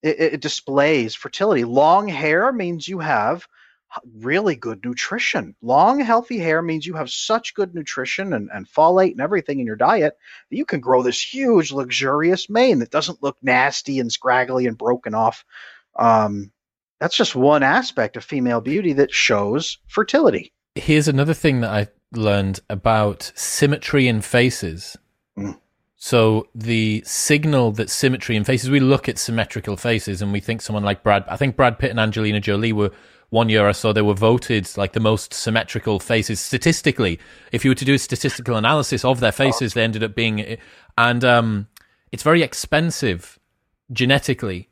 it, it displays fertility. Long hair means you have really good nutrition. Long, healthy hair means you have such good nutrition and, and folate and everything in your diet that you can grow this huge, luxurious mane that doesn't look nasty and scraggly and broken off. Um, that's just one aspect of female beauty that shows fertility. Here's another thing that I learned about symmetry in faces. Mm. So the signal that symmetry in faces, we look at symmetrical faces and we think someone like Brad, I think Brad Pitt and Angelina Jolie were one year I saw they were voted like the most symmetrical faces statistically. If you were to do a statistical analysis of their faces, they ended up being, and um, it's very expensive genetically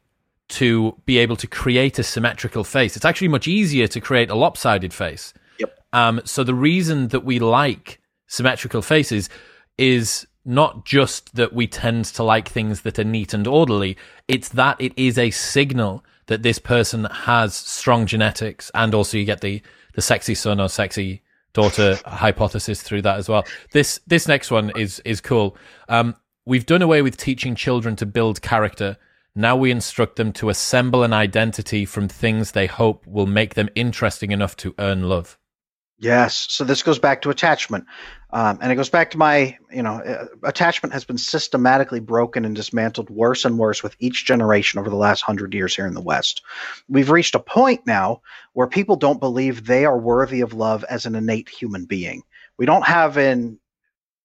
to be able to create a symmetrical face. It's actually much easier to create a lopsided face. Yep. Um, so the reason that we like symmetrical faces is not just that we tend to like things that are neat and orderly, it's that it is a signal that this person has strong genetics and also you get the the sexy son or sexy daughter <laughs> hypothesis through that as well. This this next one is is cool. Um, we've done away with teaching children to build character. Now we instruct them to assemble an identity from things they hope will make them interesting enough to earn love. Yes. So this goes back to attachment. Um, and it goes back to my, you know, uh, attachment has been systematically broken and dismantled worse and worse with each generation over the last hundred years here in the West. We've reached a point now where people don't believe they are worthy of love as an innate human being. We don't have an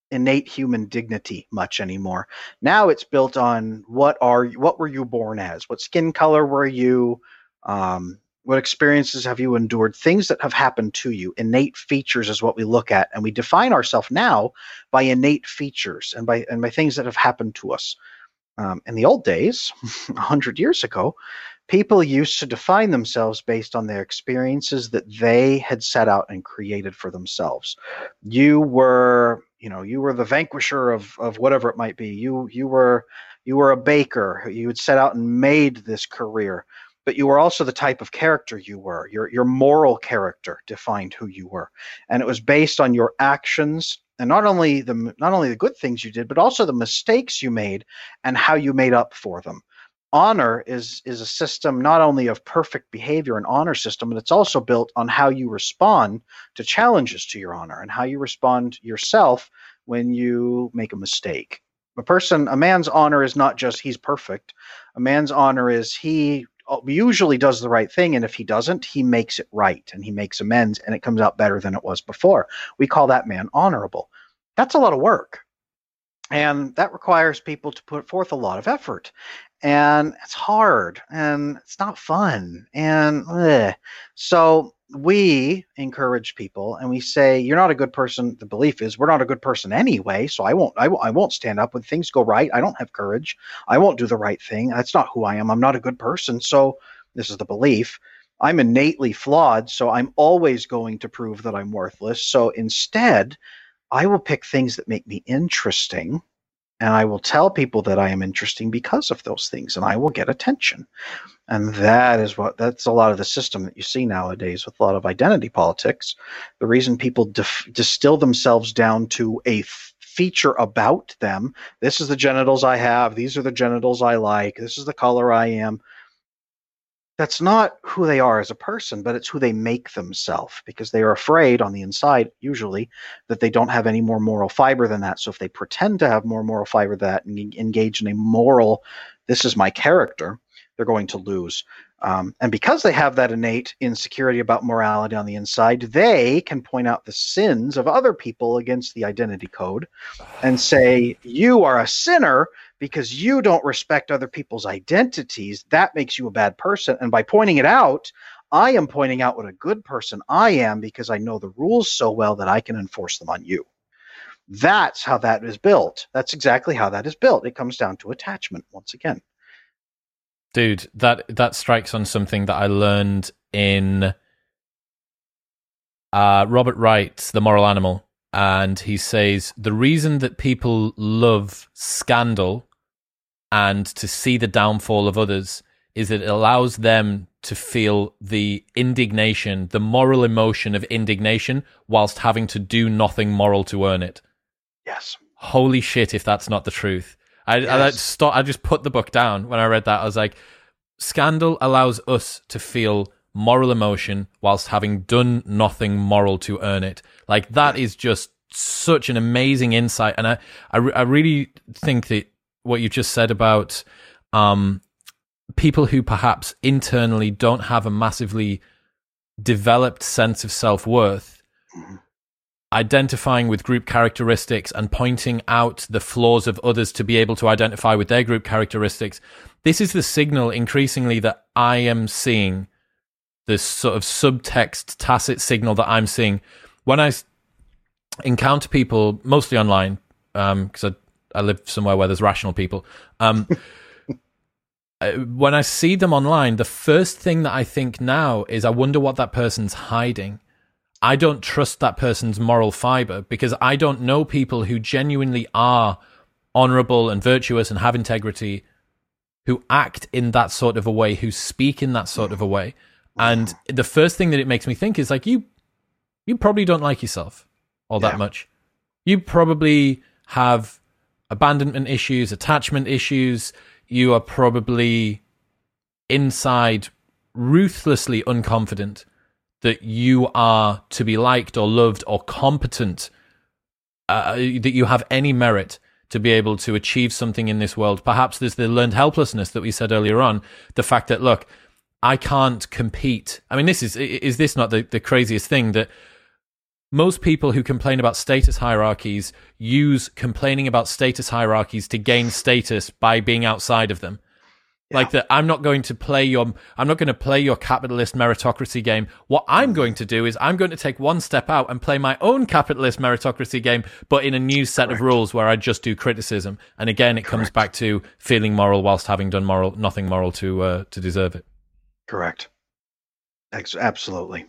innate human dignity much anymore. Now it's built on what are what were you born as? What skin color were you? Um, what experiences have you endured? Things that have happened to you. Innate features is what we look at, and we define ourselves now by innate features and by and by things that have happened to us. Um, in the old days, <laughs> hundred years ago, people used to define themselves based on their experiences that they had set out and created for themselves. You were, you know, you were the vanquisher of of whatever it might be. You you were you were a baker. You had set out and made this career but you were also the type of character you were. Your your moral character defined who you were, and it was based on your actions and not only the not only the good things you did, but also the mistakes you made and how you made up for them. Honor is is a system not only of perfect behavior, and honor system, but it's also built on how you respond to challenges to your honor and how you respond yourself when you make a mistake. A person, a man's honor is not just he's perfect. A man's honor is he Uh, usually does the right thing and if he doesn't he makes it right and he makes amends and it comes out better than it was before we call that man honorable that's a lot of work and that requires people to put forth a lot of effort and it's hard and it's not fun and ugh. so we encourage people and we say you're not a good person the belief is we're not a good person anyway so i won't I, w- I won't stand up when things go right. I don't have courage. I won't do the right thing. That's not who i am. I'm not a good person. So this is the belief. I'm innately flawed so i'm always going to prove that i'm worthless. So instead i will pick things that make me interesting and I will tell people that I am interesting because of those things, and I will get attention. And that is what that's a lot of the system that you see nowadays with a lot of identity politics. The reason people distill themselves down to a f- feature about them this is the genitals I have, these are the genitals I like, this is the color I am that's not who they are as a person, but it's who they make themselves because they are afraid on the inside, usually, that they don't have any more moral fiber than that. So if they pretend to have more moral fiber than that and engage in a moral, this is my character, they're going to lose. Um, and because they have that innate insecurity about morality on the inside, they can point out the sins of other people against the identity code and <sighs> say, You are a sinner because you don't respect other people's identities. That makes you a bad person. And by pointing it out, I am pointing out what a good person I am because I know the rules so well that I can enforce them on you. That's how that is built. That's exactly how that is built. It comes down to attachment once again dude that that strikes on something that i learned in uh, robert wright's the moral animal and he says the reason that people love scandal and to see the downfall of others is that it allows them to feel the indignation the moral emotion of indignation whilst having to do nothing moral to earn it yes holy shit if that's not the truth I, yes. I stop. I just put the book down when I read that. I was like, scandal allows us to feel moral emotion whilst having done nothing moral to earn it. Like that is just such an amazing insight, and I, I, I really think that what you just said about um, people who perhaps internally don't have a massively developed sense of self worth. Identifying with group characteristics and pointing out the flaws of others to be able to identify with their group characteristics. This is the signal increasingly that I am seeing this sort of subtext, tacit signal that I'm seeing when I encounter people, mostly online, because um, I, I live somewhere where there's rational people. Um, <laughs> uh, when I see them online, the first thing that I think now is I wonder what that person's hiding. I don't trust that person's moral fiber because I don't know people who genuinely are honorable and virtuous and have integrity, who act in that sort of a way, who speak in that sort of a way. And the first thing that it makes me think is like you, you probably don't like yourself all that yeah. much. You probably have abandonment issues, attachment issues you are probably inside ruthlessly unconfident that you are to be liked or loved or competent, uh, that you have any merit to be able to achieve something in this world. Perhaps there's the learned helplessness that we said earlier on, the fact that, look, I can't compete. I mean, this is, is this not the, the craziest thing that most people who complain about status hierarchies use complaining about status hierarchies to gain status by being outside of them. Yeah. Like that, I'm not going to play your, I'm not going to play your capitalist meritocracy game. What I'm going to do is I'm going to take one step out and play my own capitalist meritocracy game, but in a new set Correct. of rules where I just do criticism. And again, it Correct. comes back to feeling moral whilst having done moral, nothing moral to uh, to deserve it. Correct. Absolutely.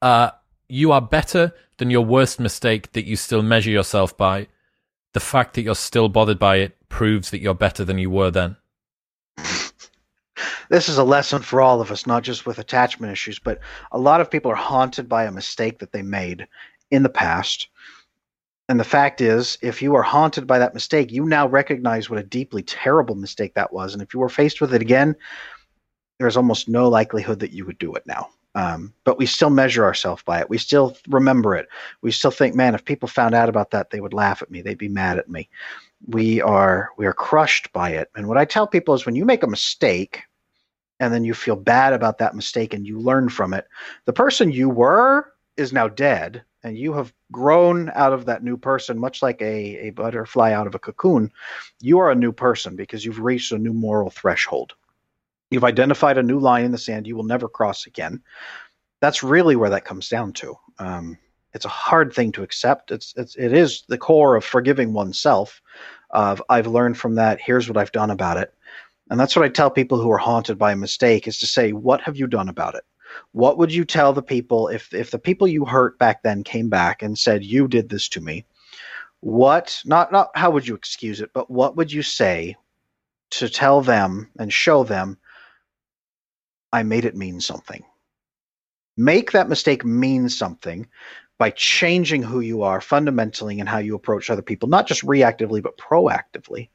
Uh, you are better than your worst mistake that you still measure yourself by. The fact that you're still bothered by it proves that you're better than you were then. <laughs> This is a lesson for all of us, not just with attachment issues, but a lot of people are haunted by a mistake that they made in the past. And the fact is, if you are haunted by that mistake, you now recognize what a deeply terrible mistake that was. And if you were faced with it again, there's almost no likelihood that you would do it now. Um, but we still measure ourselves by it. We still remember it. We still think, man, if people found out about that, they would laugh at me. They'd be mad at me. We are we are crushed by it. And what I tell people is, when you make a mistake, and then you feel bad about that mistake, and you learn from it, the person you were is now dead, and you have grown out of that new person, much like a, a butterfly out of a cocoon. You are a new person because you've reached a new moral threshold. You've identified a new line in the sand you will never cross again. That's really where that comes down to. Um, it's a hard thing to accept. It's, it's it is the core of forgiving oneself. Of I've learned from that. Here's what I've done about it. And that's what I tell people who are haunted by a mistake is to say, what have you done about it? What would you tell the people if if the people you hurt back then came back and said you did this to me? What not not how would you excuse it, but what would you say to tell them and show them I made it mean something. Make that mistake mean something by changing who you are fundamentally and how you approach other people, not just reactively, but proactively.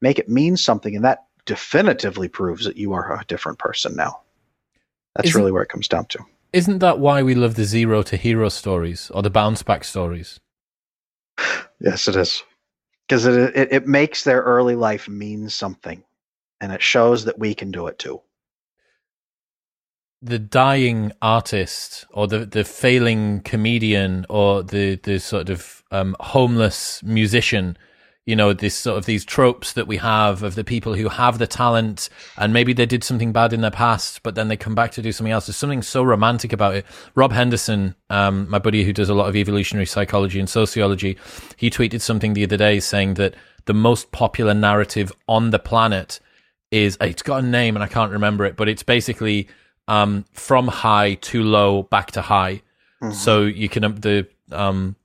Make it mean something, and that definitively proves that you are a different person now. That's isn't, really where it comes down to. Isn't that why we love the zero to hero stories or the bounce back stories? Yes, it is. Because it, it, it makes their early life mean something, and it shows that we can do it too the dying artist or the the failing comedian or the the sort of um, homeless musician you know this sort of these tropes that we have of the people who have the talent and maybe they did something bad in their past but then they come back to do something else. There's something so romantic about it. Rob henderson um, my buddy who does a lot of evolutionary psychology and sociology he tweeted something the other day saying that the most popular narrative on the planet is it's got a name and i can't remember it but it's basically um, from high to low back to high. Mm-hmm. So you can um, the um,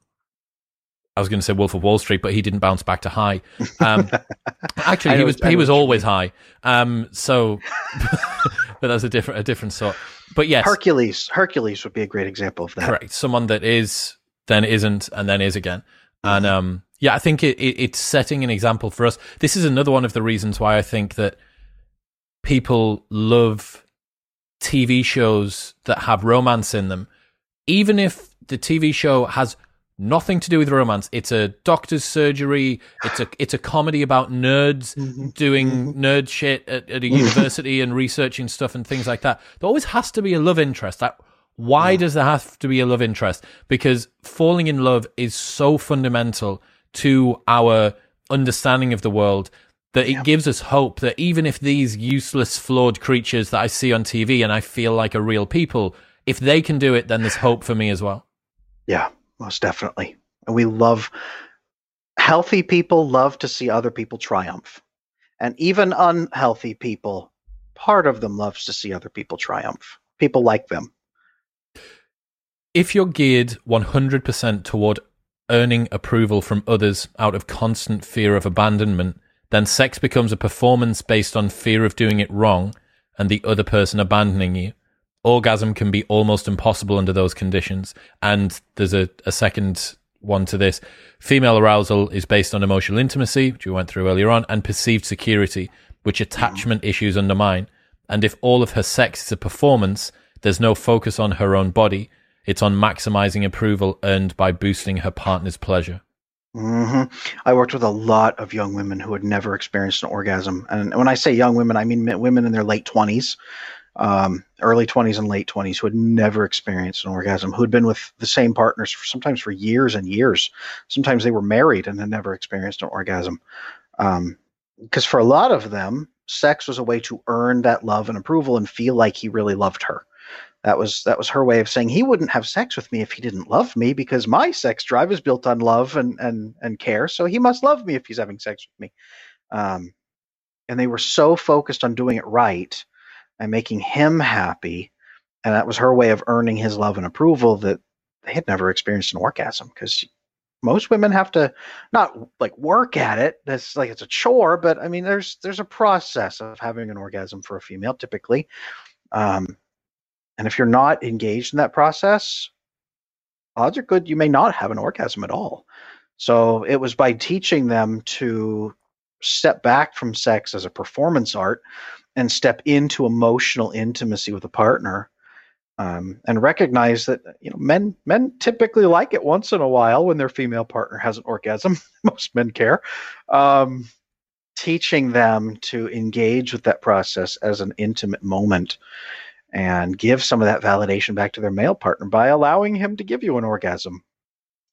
I was going to say Wolf of Wall Street, but he didn't bounce back to high. Um, <laughs> actually, he was he was always high. Um, so, <laughs> but that's a different a different sort. But yes, Hercules Hercules would be a great example of that. Correct. Someone that is then isn't and then is again. And mm-hmm. um, yeah, I think it, it, it's setting an example for us. This is another one of the reasons why I think that people love TV shows that have romance in them, even if the TV show has nothing to do with romance. It's a doctor's surgery. It's a it's a comedy about nerds mm-hmm. doing mm-hmm. nerd shit at, at a university and researching stuff and things like that. There always has to be a love interest. That why does there have to be a love interest? Because falling in love is so fundamental to our understanding of the world that it yeah. gives us hope that even if these useless, flawed creatures that I see on TV and I feel like are real people, if they can do it, then there's hope for me as well. Yeah, most definitely. And we love healthy people love to see other people triumph. And even unhealthy people, part of them loves to see other people triumph. People like them. If you're geared 100% toward earning approval from others out of constant fear of abandonment, then sex becomes a performance based on fear of doing it wrong and the other person abandoning you. Orgasm can be almost impossible under those conditions. And there's a, a second one to this. Female arousal is based on emotional intimacy, which we went through earlier on, and perceived security, which attachment issues undermine. And if all of her sex is a performance, there's no focus on her own body. It's on maximizing approval earned by boosting her partner's pleasure. Mm-hmm. I worked with a lot of young women who had never experienced an orgasm. And when I say young women, I mean women in their late 20s um, early 20s and late 20s who had never experienced an orgasm, who had been with the same partners for sometimes for years and years. Sometimes they were married and had never experienced an orgasm. Because um, for a lot of them, sex was a way to earn that love and approval and feel like he really loved her. That was that was her way of saying he wouldn't have sex with me if he didn't love me because my sex drive is built on love and and and care. So he must love me if he's having sex with me. Um, and they were so focused on doing it right and making him happy. And that was her way of earning his love and approval that they had never experienced an orgasm because most women have to not like work at it. That's like it's a chore, but I mean, there's there's a process of having an orgasm for a female typically. Um, and if you're not engaged in that process, odds are good you may not have an orgasm at all. So it was by teaching them to step back from sex as a performance art and step into emotional intimacy with a partner um, and recognize that you know men men typically like it once in a while when their female partner has an orgasm <laughs> most men care um, teaching them to engage with that process as an intimate moment and give some of that validation back to their male partner by allowing him to give you an orgasm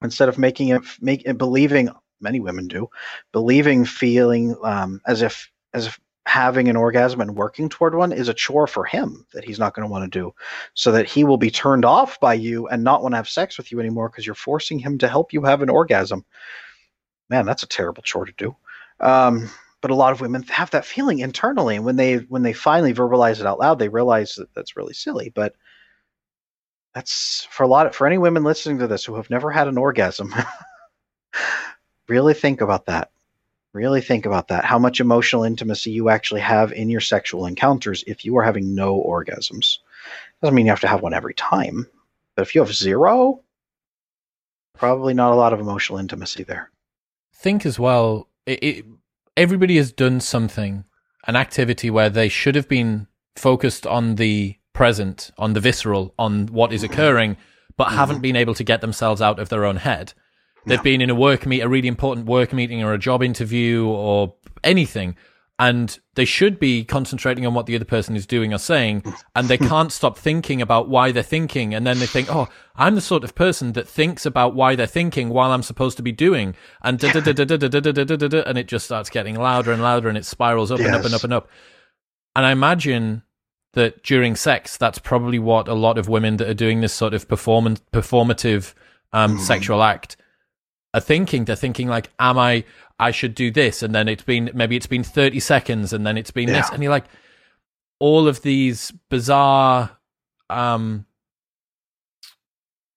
instead of making it make it believing many women do believing feeling um, as if as if having an orgasm and working toward one is a chore for him that he's not going to want to do so that he will be turned off by you and not want to have sex with you anymore because you're forcing him to help you have an orgasm. Man that's a terrible chore to do. Um, but a lot of women have that feeling internally and when they when they finally verbalize it out loud they realize that that's really silly but that's for a lot of, for any women listening to this who have never had an orgasm <laughs> really think about that Really think about that. How much emotional intimacy you actually have in your sexual encounters if you are having no orgasms. Doesn't mean you have to have one every time, but if you have zero, probably not a lot of emotional intimacy there. Think as well, it, it, everybody has done something, an activity where they should have been focused on the present, on the visceral, on what is occurring, but mm-hmm. haven't been able to get themselves out of their own head. They've been in a work meet, a really important work meeting or a job interview or anything, and they should be concentrating on what the other person is doing or saying, and they can't stop thinking about why they're thinking, and then they think, "Oh, I'm the sort of person that thinks about why they're thinking while I'm supposed to be doing," and and it just starts getting louder and louder, and it spirals up and up and up and up. And I imagine that during sex, that's probably what a lot of women that are doing this sort of performance performative um, sexual act are thinking. They're thinking like, "Am I? I should do this," and then it's been maybe it's been thirty seconds, and then it's been yeah. this, and you're like, all of these bizarre um,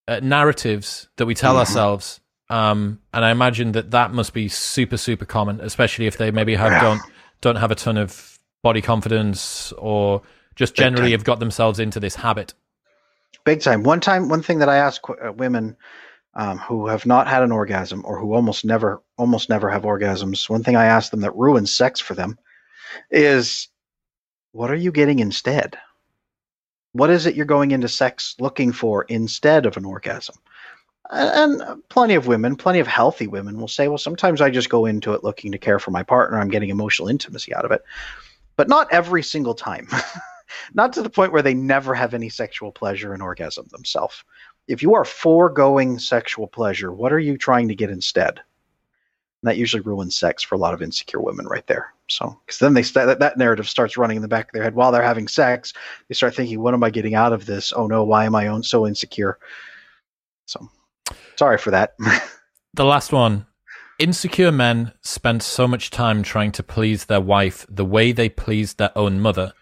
uh, narratives that we tell mm-hmm. ourselves. Um, and I imagine that that must be super, super common, especially if they maybe have, yeah. don't don't have a ton of body confidence or just generally have got themselves into this habit. Big time. One time, one thing that I ask uh, women um, who have not had an orgasm or who almost never almost never have orgasms one thing i ask them that ruins sex for them is what are you getting instead? What is it you're going into sex looking for instead of an orgasm? And plenty of women plenty of healthy women will say well sometimes i just go into it looking to care for my partner. I'm getting emotional intimacy out of it. But not every single time. <laughs> Not to the point where they never have any sexual pleasure and orgasm themselves if you are foregoing sexual pleasure, what are you trying to get instead? And that usually ruins sex for a lot of insecure women right there. So, because then they st- that, that narrative starts running in the back of their head while they're having sex. They start thinking, "What am I getting out of this? Oh no, why am I own so insecure?" So, sorry for that. <laughs> the last one. Insecure men spend so much time trying to please their wife the way they pleased their own mother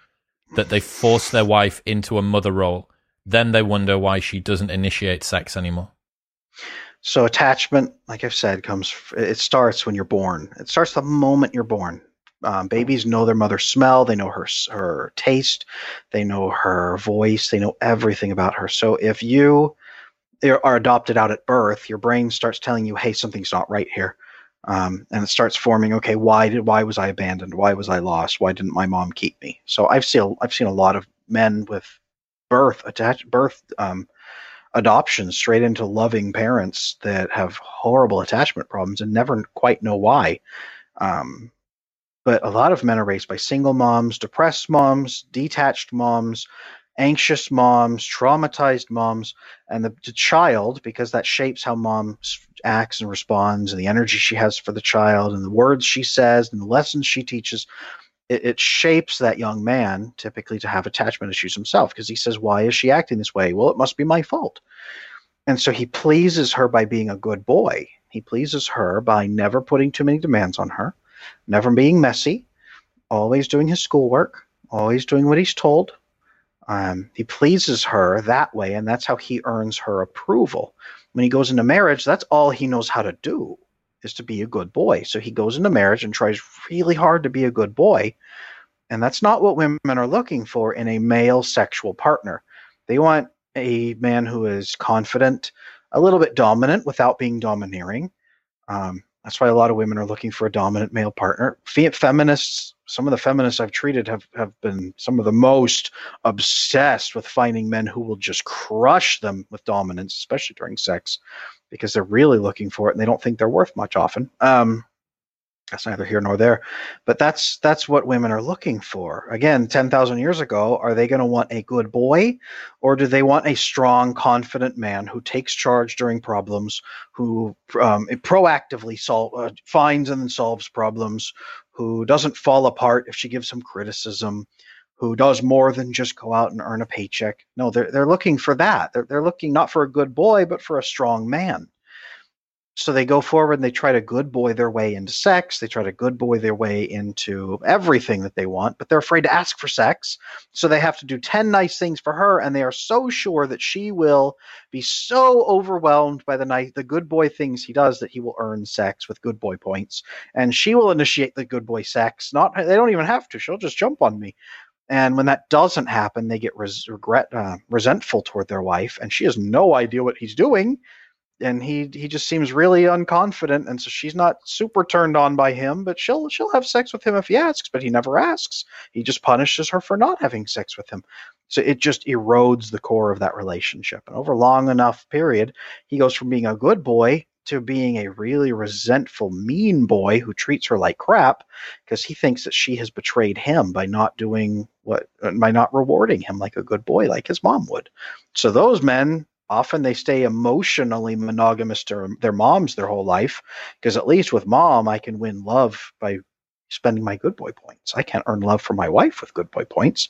that they force their wife into a mother role. Then they wonder why she doesn't initiate sex anymore. So attachment, like I've said, comes. It starts when you're born. It starts the moment you're born. Um, babies know their mother's smell. They know her her taste. They know her voice. They know everything about her. So if you are adopted out at birth, your brain starts telling you, "Hey, something's not right here," um, and it starts forming. Okay, why did why was I abandoned? Why was I lost? Why didn't my mom keep me? So I've seen I've seen a lot of men with birth attached birth um, adoption straight into loving parents that have horrible attachment problems and never quite know why. Um, but a lot of men are raised by single moms, depressed moms, detached moms, anxious moms, traumatized moms, and the, the, child, because that shapes how mom acts and responds, and the energy she has for the child, and the words she says, and the lessons she teaches, it, it shapes that young man typically to have attachment issues himself because he says, Why is she acting this way? Well, it must be my fault. And so he pleases her by being a good boy. He pleases her by never putting too many demands on her, never being messy, always doing his schoolwork, always doing what he's told. Um, he pleases her that way, and that's how he earns her approval. When he goes into marriage, that's all he knows how to do is to be a good boy. So he goes into marriage and tries really hard to be a good boy. And that's not what women are looking for in a male sexual partner. They want a man who is confident, a little bit dominant without being domineering. Um, that's why a lot of women are looking for a dominant male partner. Feminists, some of the feminists I've treated have, have been some of the most obsessed with finding men who will just crush them with dominance, especially during sex because they're really looking for it and they don't think they're worth much often. Um, that's neither here nor there, but that's that's what women are looking for. Again, ten thousand years ago, are they going to want a good boy, or do they want a strong, confident man who takes charge during problems, who um, proactively solve, uh, finds and then solves problems, who doesn't fall apart if she gives him criticism, who does more than just go out and earn a paycheck. No, they're they're looking for that. They're they're looking not for a good boy, but for a strong man. So they go forward and they try to good boy their way into sex. They try to good boy their way into everything that they want, but they're afraid to ask for sex. So they have to do 10 nice things for her, and they are so sure that she will be so overwhelmed by the night the good boy things he does that he will earn sex with good boy points. And she will initiate the good boy sex. Not they don't even have to. She'll just jump on me. And when that doesn't happen, they get res- regret, uh, resentful toward their wife, and she has no idea what he's doing. And he he just seems really unconfident, and so she's not super turned on by him. But she'll she'll have sex with him if he asks, but he never asks. He just punishes her for not having sex with him. So it just erodes the core of that relationship. And over long enough period, he goes from being a good boy to being a really resentful, mean boy who treats her like crap because he thinks that she has betrayed him by not doing what, by not rewarding him like a good boy, like his mom would. So those men often they stay emotionally monogamous to their moms their whole life because at least with mom I can win love by spending my good boy points. I can't earn love from my wife with good boy points.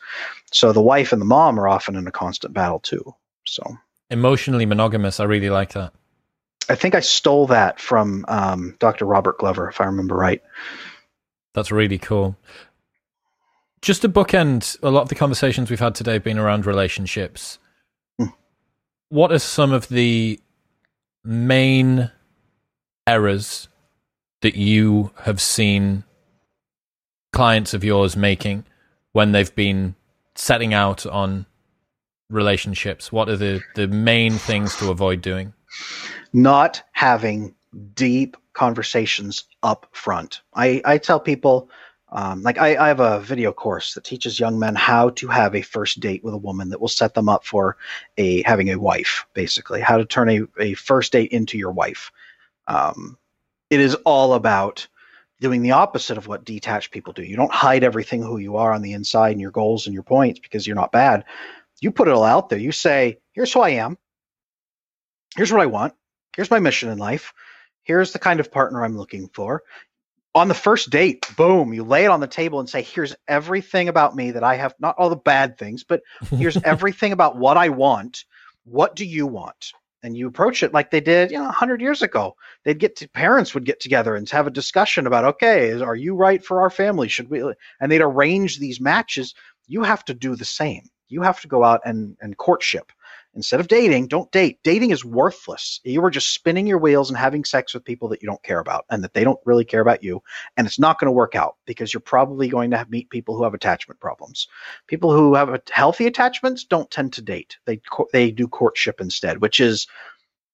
So the wife and the mom are often in a constant battle too. So emotionally monogamous, I really like that. I think I stole that from um, Dr. Robert Glover, if I remember right. That's really cool. Just to bookend a lot of the conversations we've had today have been around relationships. What are some of the main errors that you have seen clients of yours making when they've been setting out on relationships? What are the, the main things to avoid doing? not having deep conversations up front. I, I tell people, um, like I, I have a video course that teaches young men how to have a first date with a woman that will set them up for a having a wife, basically, how to turn a, a first date into your wife. Um, it is all about doing the opposite of what detached people do. You don't hide everything who you are on the inside and your goals and your points because you're not bad. You put it all out there. You say, here's who I am. Here's what I want here's my mission in life here's the kind of partner I'm looking for. On the first date, boom, you lay it on the table and say, here's everything about me that I have, not all the bad things, but here's <laughs> everything about what I want. What do you want? and you approach it like they did, you know, 100 years ago. They'd get to parents would get together and have a discussion about, okay, are you right for our family? Should we? And they'd arrange these matches. You have to do the same. You have to go out and and courtship instead of dating. Don't date. Dating is worthless. You are just spinning your wheels and having sex with people that you don't care about and that they don't really care about you. And it's not going to work out because you're probably going to have, meet people who have attachment problems. People who have healthy attachments don't tend to date. They they do courtship instead, which is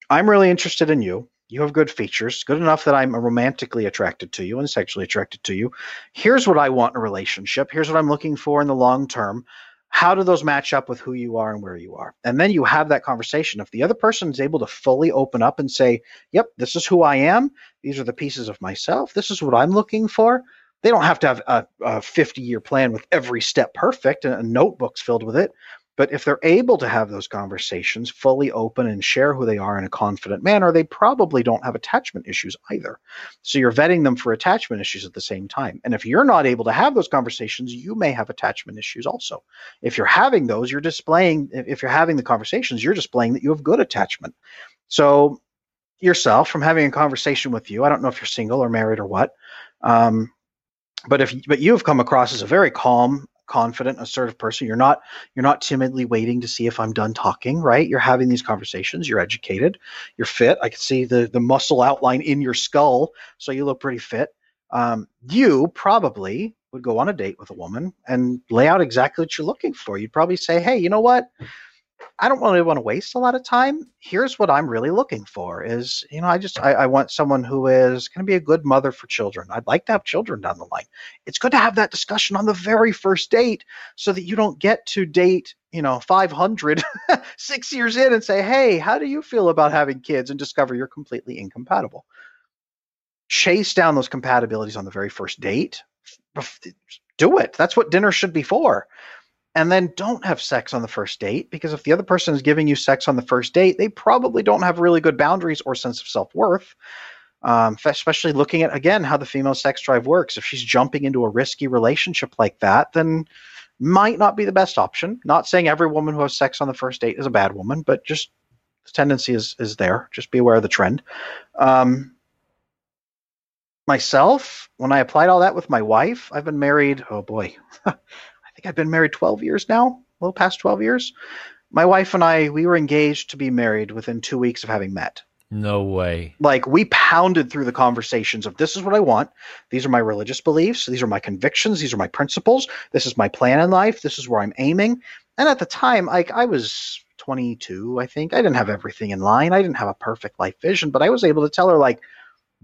I'm really interested in you. You have good features, good enough that I'm romantically attracted to you and sexually attracted to you. Here's what I want in a relationship. Here's what I'm looking for in the long term how do those match up with who you are and where you are? And then you have that conversation. If the other person is able to fully open up and say yep this is who i am. These are the pieces of myself. This is what i'm looking for they don't have to have a, a 50 year plan with every step perfect and notebooks filled with it but if they're able to have those conversations fully open and share who they are in a confident manner, they probably don't have attachment issues either. So you're vetting them for attachment issues at the same time. And if you're not able to have those conversations, you may have attachment issues also. If you're having those, you're displaying, if you're having the conversations, you're displaying that you have good attachment. So yourself from having a conversation with you, I don't know if you're single or married or what. Um, but if but you've come across as a very calm confident, assertive person. You're not you're not timidly waiting to see if I'm done talking, right? You're having these conversations. You're educated. You're fit. I can see the the muscle outline in your skull, so you look pretty fit. Um, you probably would go on a date with a woman and lay out exactly what you're looking for. You'd probably say, "Hey, you know what? I don't really want to waste a lot of time. Here's what I'm really looking for is, you know, I just, I, I want someone who is going to be a good mother for children. I'd like to have children down the line. It's good to have that discussion on the very first date so that you don't get to date, you know, 500 <laughs> six years in and say, hey, how do you feel about having kids and discover you're completely incompatible? Chase down those compatibilities on the very first date. Do it. That's what dinner should be for and then don't have sex on the first date because if the other person is giving you sex on the first date, they probably don't have really good boundaries or sense of self worth. Um, especially looking at again how the female sex drive works. If she's jumping into a risky relationship like that, then might not be the best option. Not saying every woman who has sex on the first date is a bad woman, but just the tendency is is there. Just be aware of the trend. Um, myself, when I applied all that with my wife, I've been married. Oh boy. <laughs> think I've been married 12 years now, a little past 12 years. My wife and I, we were engaged to be married within two weeks of having met. No way. Like we pounded through the conversations of this is what I want. These are my religious beliefs. These are my convictions. These are my principles. This is my plan in life. This is where I'm aiming. And at the time, like I was 22, I think. I didn't have everything in line. I didn't have a perfect life vision, but I was able to tell her like,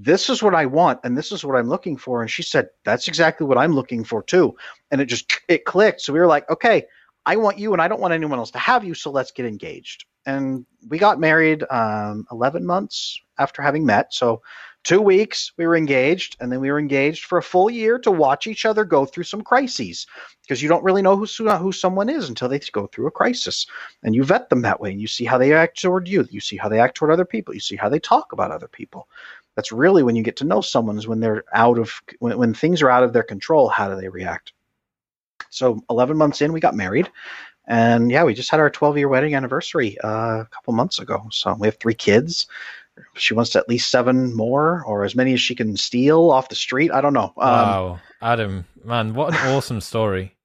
this is what I want and this is what I'm looking for. And she said, that's exactly what I'm looking for too. And it just, it clicked. So we were like, okay, I want you and I don't want anyone else to have you. So let's get engaged. And we got married um, 11 months after having met. So two weeks we were engaged and then we were engaged for a full year to watch each other go through some crises because you don't really know who, who someone is until they go through a crisis and you vet them that way and you see how they act toward you you see how they act toward other people you see how they talk about other people that's really when you get to know someone is when they're out of when, when things are out of their control how do they react? So 11 months in we got married and yeah we just had our 12 year wedding anniversary uh, a couple months ago. So we have three kids. She wants at least seven more or as many as she can steal off the street. I don't know. Um, wow adam man what an <laughs> awesome story.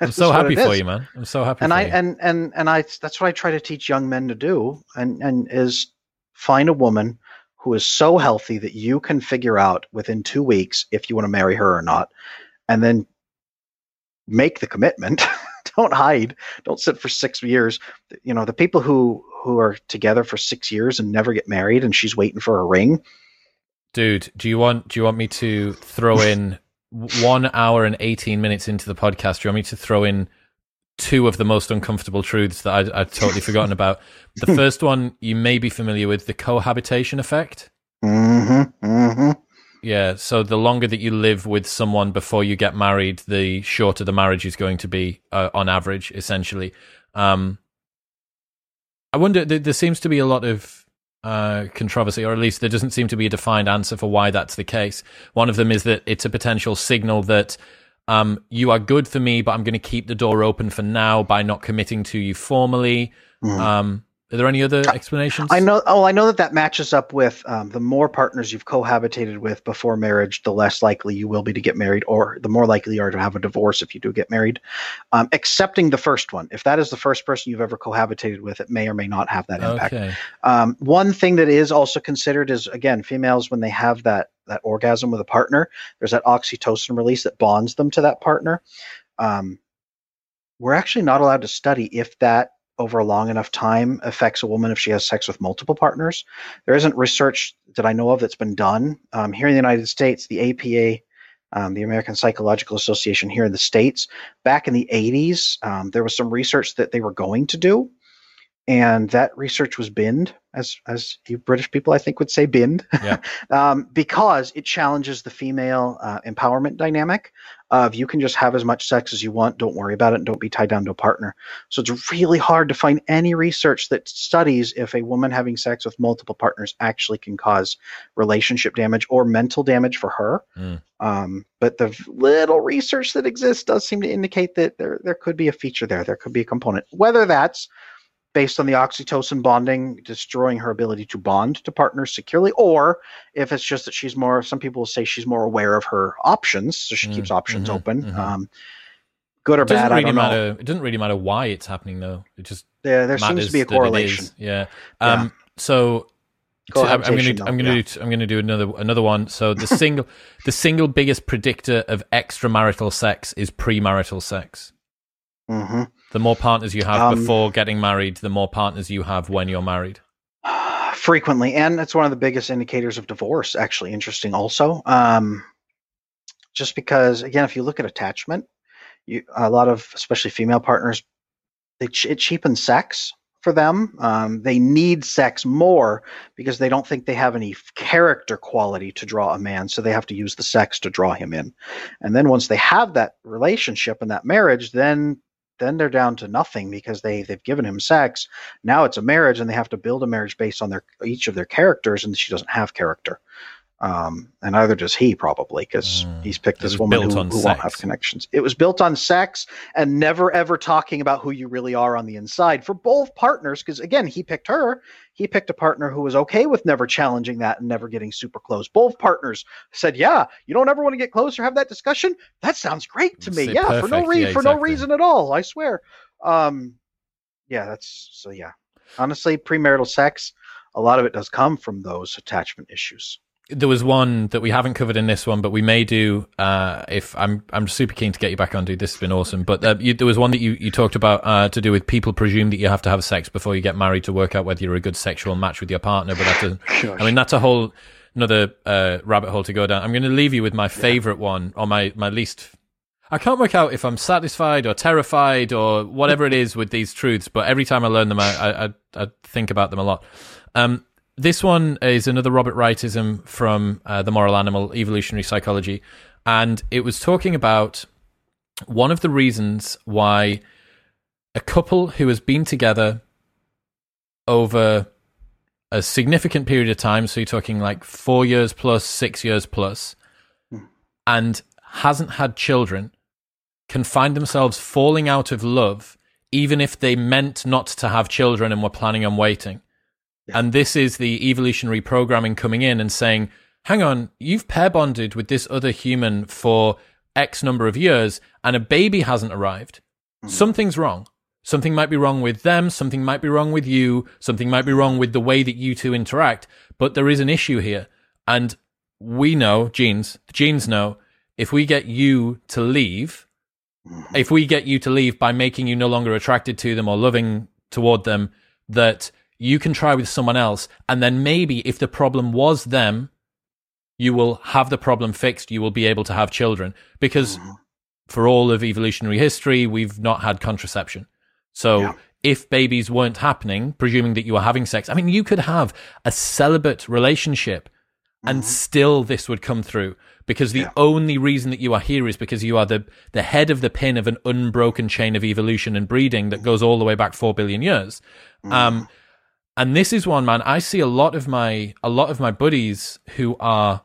I'm so happy for you man. I'm so happy and i you. and and and i that's what i try to teach young men to do and and is find a woman who is so healthy that you can figure out within two weeks if you want to marry her or not, and then make the commitment. <laughs> don't hide. Don't sit for six years. You know, the people who who are together for six years and never get married, and she's waiting for a ring. Dude, do you want do you want me to throw in <laughs> one hour and eighteen minutes into the podcast? Do you want me to throw in two of the most uncomfortable truths that I'd, I'd totally <laughs> forgotten about. The first one you may be familiar with the cohabitation effect. Mm-hmm, mm-hmm. Yeah, so the longer that you live with someone before you get married, the shorter the marriage is going to be uh, on average, essentially. Um, I wonder, there, there seems to be a lot of uh, controversy, or at least there doesn't seem to be a defined answer for why that's the case. One of them is that it's a potential signal that um, you are good for me, but I'm going to keep the door open for now by not committing to you formally. Mm. Um, are there any other explanations? I know. Oh, I know that that matches up with um, the more partners you've cohabitated with before marriage, the less likely you will be to get married, or the more likely you are to have a divorce if you do get married. Um, excepting the first one, if that is the first person you've ever cohabitated with, it may or may not have that impact. Okay. Um, one thing that is also considered is again, females when they have that that orgasm with a partner, there's that oxytocin release that bonds them to that partner. Um, we're actually not allowed to study if that over a long enough time affects a woman if she has sex with multiple partners. There isn't research that I know of that's been done. Um, here in the United States, the APA, um, the American Psychological Association here in the States, back in the 80s, um, there was some research that they were going to do and that research was binned, as as you British people I think would say binned, yeah. <laughs> um, because it challenges the female uh, empowerment dynamic of you can just have as much sex as you want, don't worry about it, and don't be tied down to a partner. So it's really hard to find any research that studies if a woman having sex with multiple partners actually can cause relationship damage or mental damage for her. Mm. Um, but the little research that exists does seem to indicate that there there could be a feature there, there could be a component, whether that's based on the oxytocin bonding destroying her ability to bond to partners securely or if it's just that she's more some people say she's more aware of her options so she mm, keeps options mm-hmm, open mm-hmm. Um, good or bad really I don't matter know. it doesn't really matter why it's happening though it just yeah there seems to be a correlation yeah um yeah. so to, I'm, going to I'm going to yeah. do I'm going to do another another one. So the <laughs> single the single biggest predictor of extramarital sex is premarital sex. Mm-hmm. The more partners you have um, before getting married, the more partners you have when you're married. <sighs> Frequently, and it's one of the biggest indicators of divorce. Actually, interesting. Also, um, just because again, if you look at attachment, you a lot of especially female partners, they, it cheapens sex for them. Um, they need sex more because they don't think they have any character quality to draw a man, so they have to use the sex to draw him in. And then once they have that relationship and that marriage, then then they're down to nothing because they they've given him sex. Now it's a marriage, and they have to build a marriage based on their each of their characters, and she doesn't have character. Um, and neither does he probably because mm. he's picked this woman who, who won't have connections. It was built on sex and never ever talking about who you really are on the inside for both partners. Because again, he picked her. He picked a partner who was okay with never challenging that and never getting super close. Both partners said, "Yeah, you don't ever want to get close or have that discussion. That sounds great to me. Yeah, perfect. for no reason, yeah, exactly. for no reason at all. I swear." Um, yeah, that's so. Yeah, honestly, premarital sex, a lot of it does come from those attachment issues there was one that we haven't covered in this one, but we may do. Uh, if I'm, I'm super keen to get you back on, dude. This has been awesome. But uh, you, there was one that you, you talked about uh, to do with people presume that you have to have sex before you get married to work out whether you're a good sexual match with your partner. But that doesn't. I mean, that's a whole another uh, rabbit hole to go down. I'm going to leave you with my favorite yeah. one or my my least. I can't work out if I'm satisfied or terrified or whatever it is with these truths. But every time I learn them, I I, I think about them a lot. Um, this one is another Robert Wrightism from uh, The Moral Animal, Evolutionary Psychology. And it was talking about one of the reasons why a couple who has been together over a significant period of time, so you're talking like four years plus, six years hmm. and hasn't had children, can find themselves falling out of love, even if they meant not to have children and were planning on waiting. Yeah. And this is the evolutionary programming coming in and saying, hang on, you've pair bonded with this other human for X number of years and a baby hasn't arrived. Mm-hmm. Something's wrong. Something might be wrong with them. Something might be wrong with you. Something might be wrong with the way that you two interact. But there is an issue here. And we know, genes, the genes know, if we get you to leave, mm-hmm. if we get you to leave by making you no longer attracted to them or loving toward them, that you can try with someone else. And then maybe if the problem was them, you will have the problem fixed. You will be able to have children because mm-hmm. for all of evolutionary history, we've not had contraception. So yeah. if babies weren't happening, presuming that you were having sex, I mean, you could have a celibate relationship and mm-hmm. still this would come through because the yeah. only reason that you are here is because you are the, the head of the pin of an unbroken chain of evolution and breeding that goes all the way back 4 billion years. Mm-hmm. Um, and this is one man. I see a lot of my a lot of my buddies who are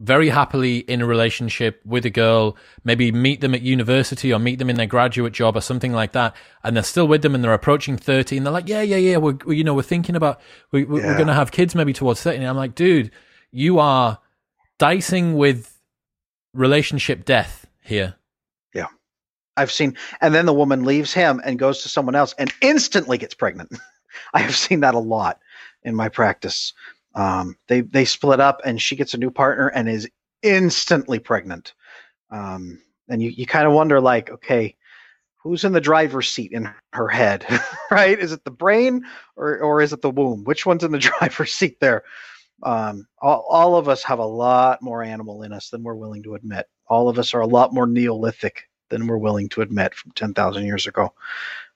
very happily in a relationship with a girl, maybe meet them at university or meet them in their graduate job or something like that, and they're still with them and they're approaching 30 and they're like, yeah, yeah, yeah, we're, we, you know, we're thinking about, we, are yeah. going to have kids maybe towards 30. And I'm like, dude, you are dicing with relationship death here. I've seen, and then the woman leaves him and goes to someone else and instantly gets pregnant. <laughs> I have seen that a lot in my practice. Um, they they split up, and she gets a new partner and is instantly pregnant. Um, and you you kind of wonder, like, okay, who's in the driver's seat in her head, <laughs> right? Is it the brain or or is it the womb? Which one's in the <laughs> driver's seat there? Um, all, all of us have a lot more animal in us than we're willing to admit. All of us are a lot more Neolithic than we're willing to admit from ten thousand years ago.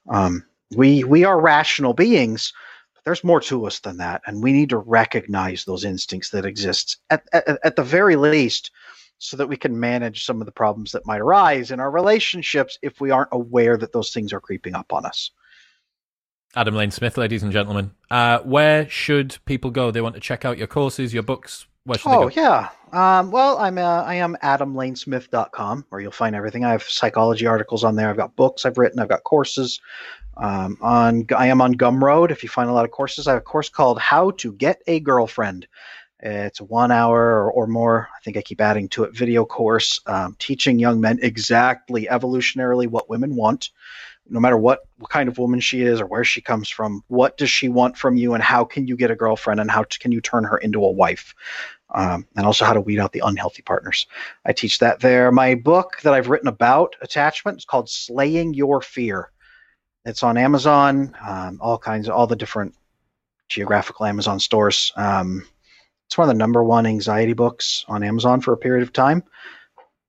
Um, we we are rational beings, but there's more to us than that, and we need to recognize those instincts that exist at, at, at the very least, so that we can manage some of the problems that might arise in our relationships if we aren't aware that those things are creeping up on us. Adam Lane Smith, ladies and gentlemen, uh, where should people go? They want to check out your courses, your books. Where should oh, yeah. Um, well, I'm uh, I am adamlanesmith.com where you'll find everything. I have psychology articles on there. I've got books I've written. I've got courses. Um, on I am on Gumroad. If you find a lot of courses, I have a course called How to Get a Girlfriend. It's a one hour or, or more. I think I keep adding to it. Video course um, teaching young men exactly evolutionarily what women want, no matter what, what kind of woman she is or where she comes from. What does she want from you, and how can you get a girlfriend, and how to, can you turn her into a wife? Um, and also how to weed out the unhealthy partners. I teach that there. My book that I've written about attachment is called Slaying Your Fear it's on Amazon, um, all kinds of all the different geographical Amazon stores. Um, it's one of the number one anxiety books on Amazon for a period of time,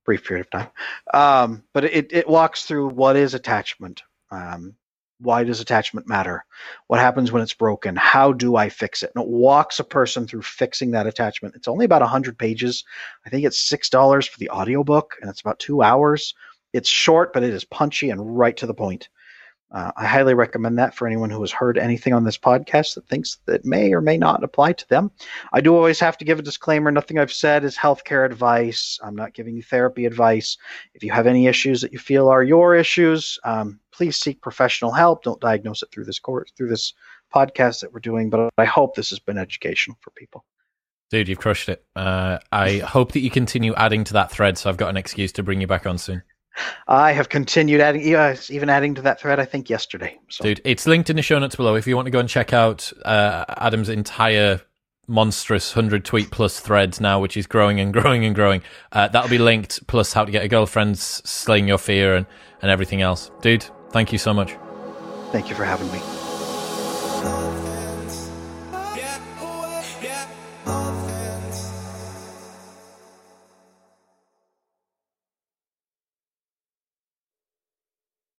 brief period of time. Um, but it, it walks through what is attachment. Um, why does attachment matter? What happens when it's broken? How do I fix it? And it walks a person through fixing that attachment. It's only about 100 pages. I think it's $6 for the audiobook, and it's about two hours. It's short, but it is punchy and right to the point. Uh, I highly recommend that for anyone who has heard anything on this podcast that thinks that may or may not apply to them. I do always have to give a disclaimer nothing I've said is healthcare advice. I'm not giving you therapy advice. If you have any issues that you feel are your issues, um, please seek professional help. Don't diagnose it through this course, through this podcast that we're doing, but I hope this has been educational for people. Dude, you've crushed it. Uh, I hope that you continue adding to that thread so I've got an excuse to bring you back on soon. I have continued adding, even adding to that thread. I think yesterday. So. Dude, it's linked in the show notes below if you want to go and check out uh, Adam's entire monstrous hundred tweet plus threads now, which is growing and growing and growing. Uh, that'll be linked. Plus, how to get a girlfriend, slaying your fear, and and everything else. Dude, thank you so much. Thank you for having me.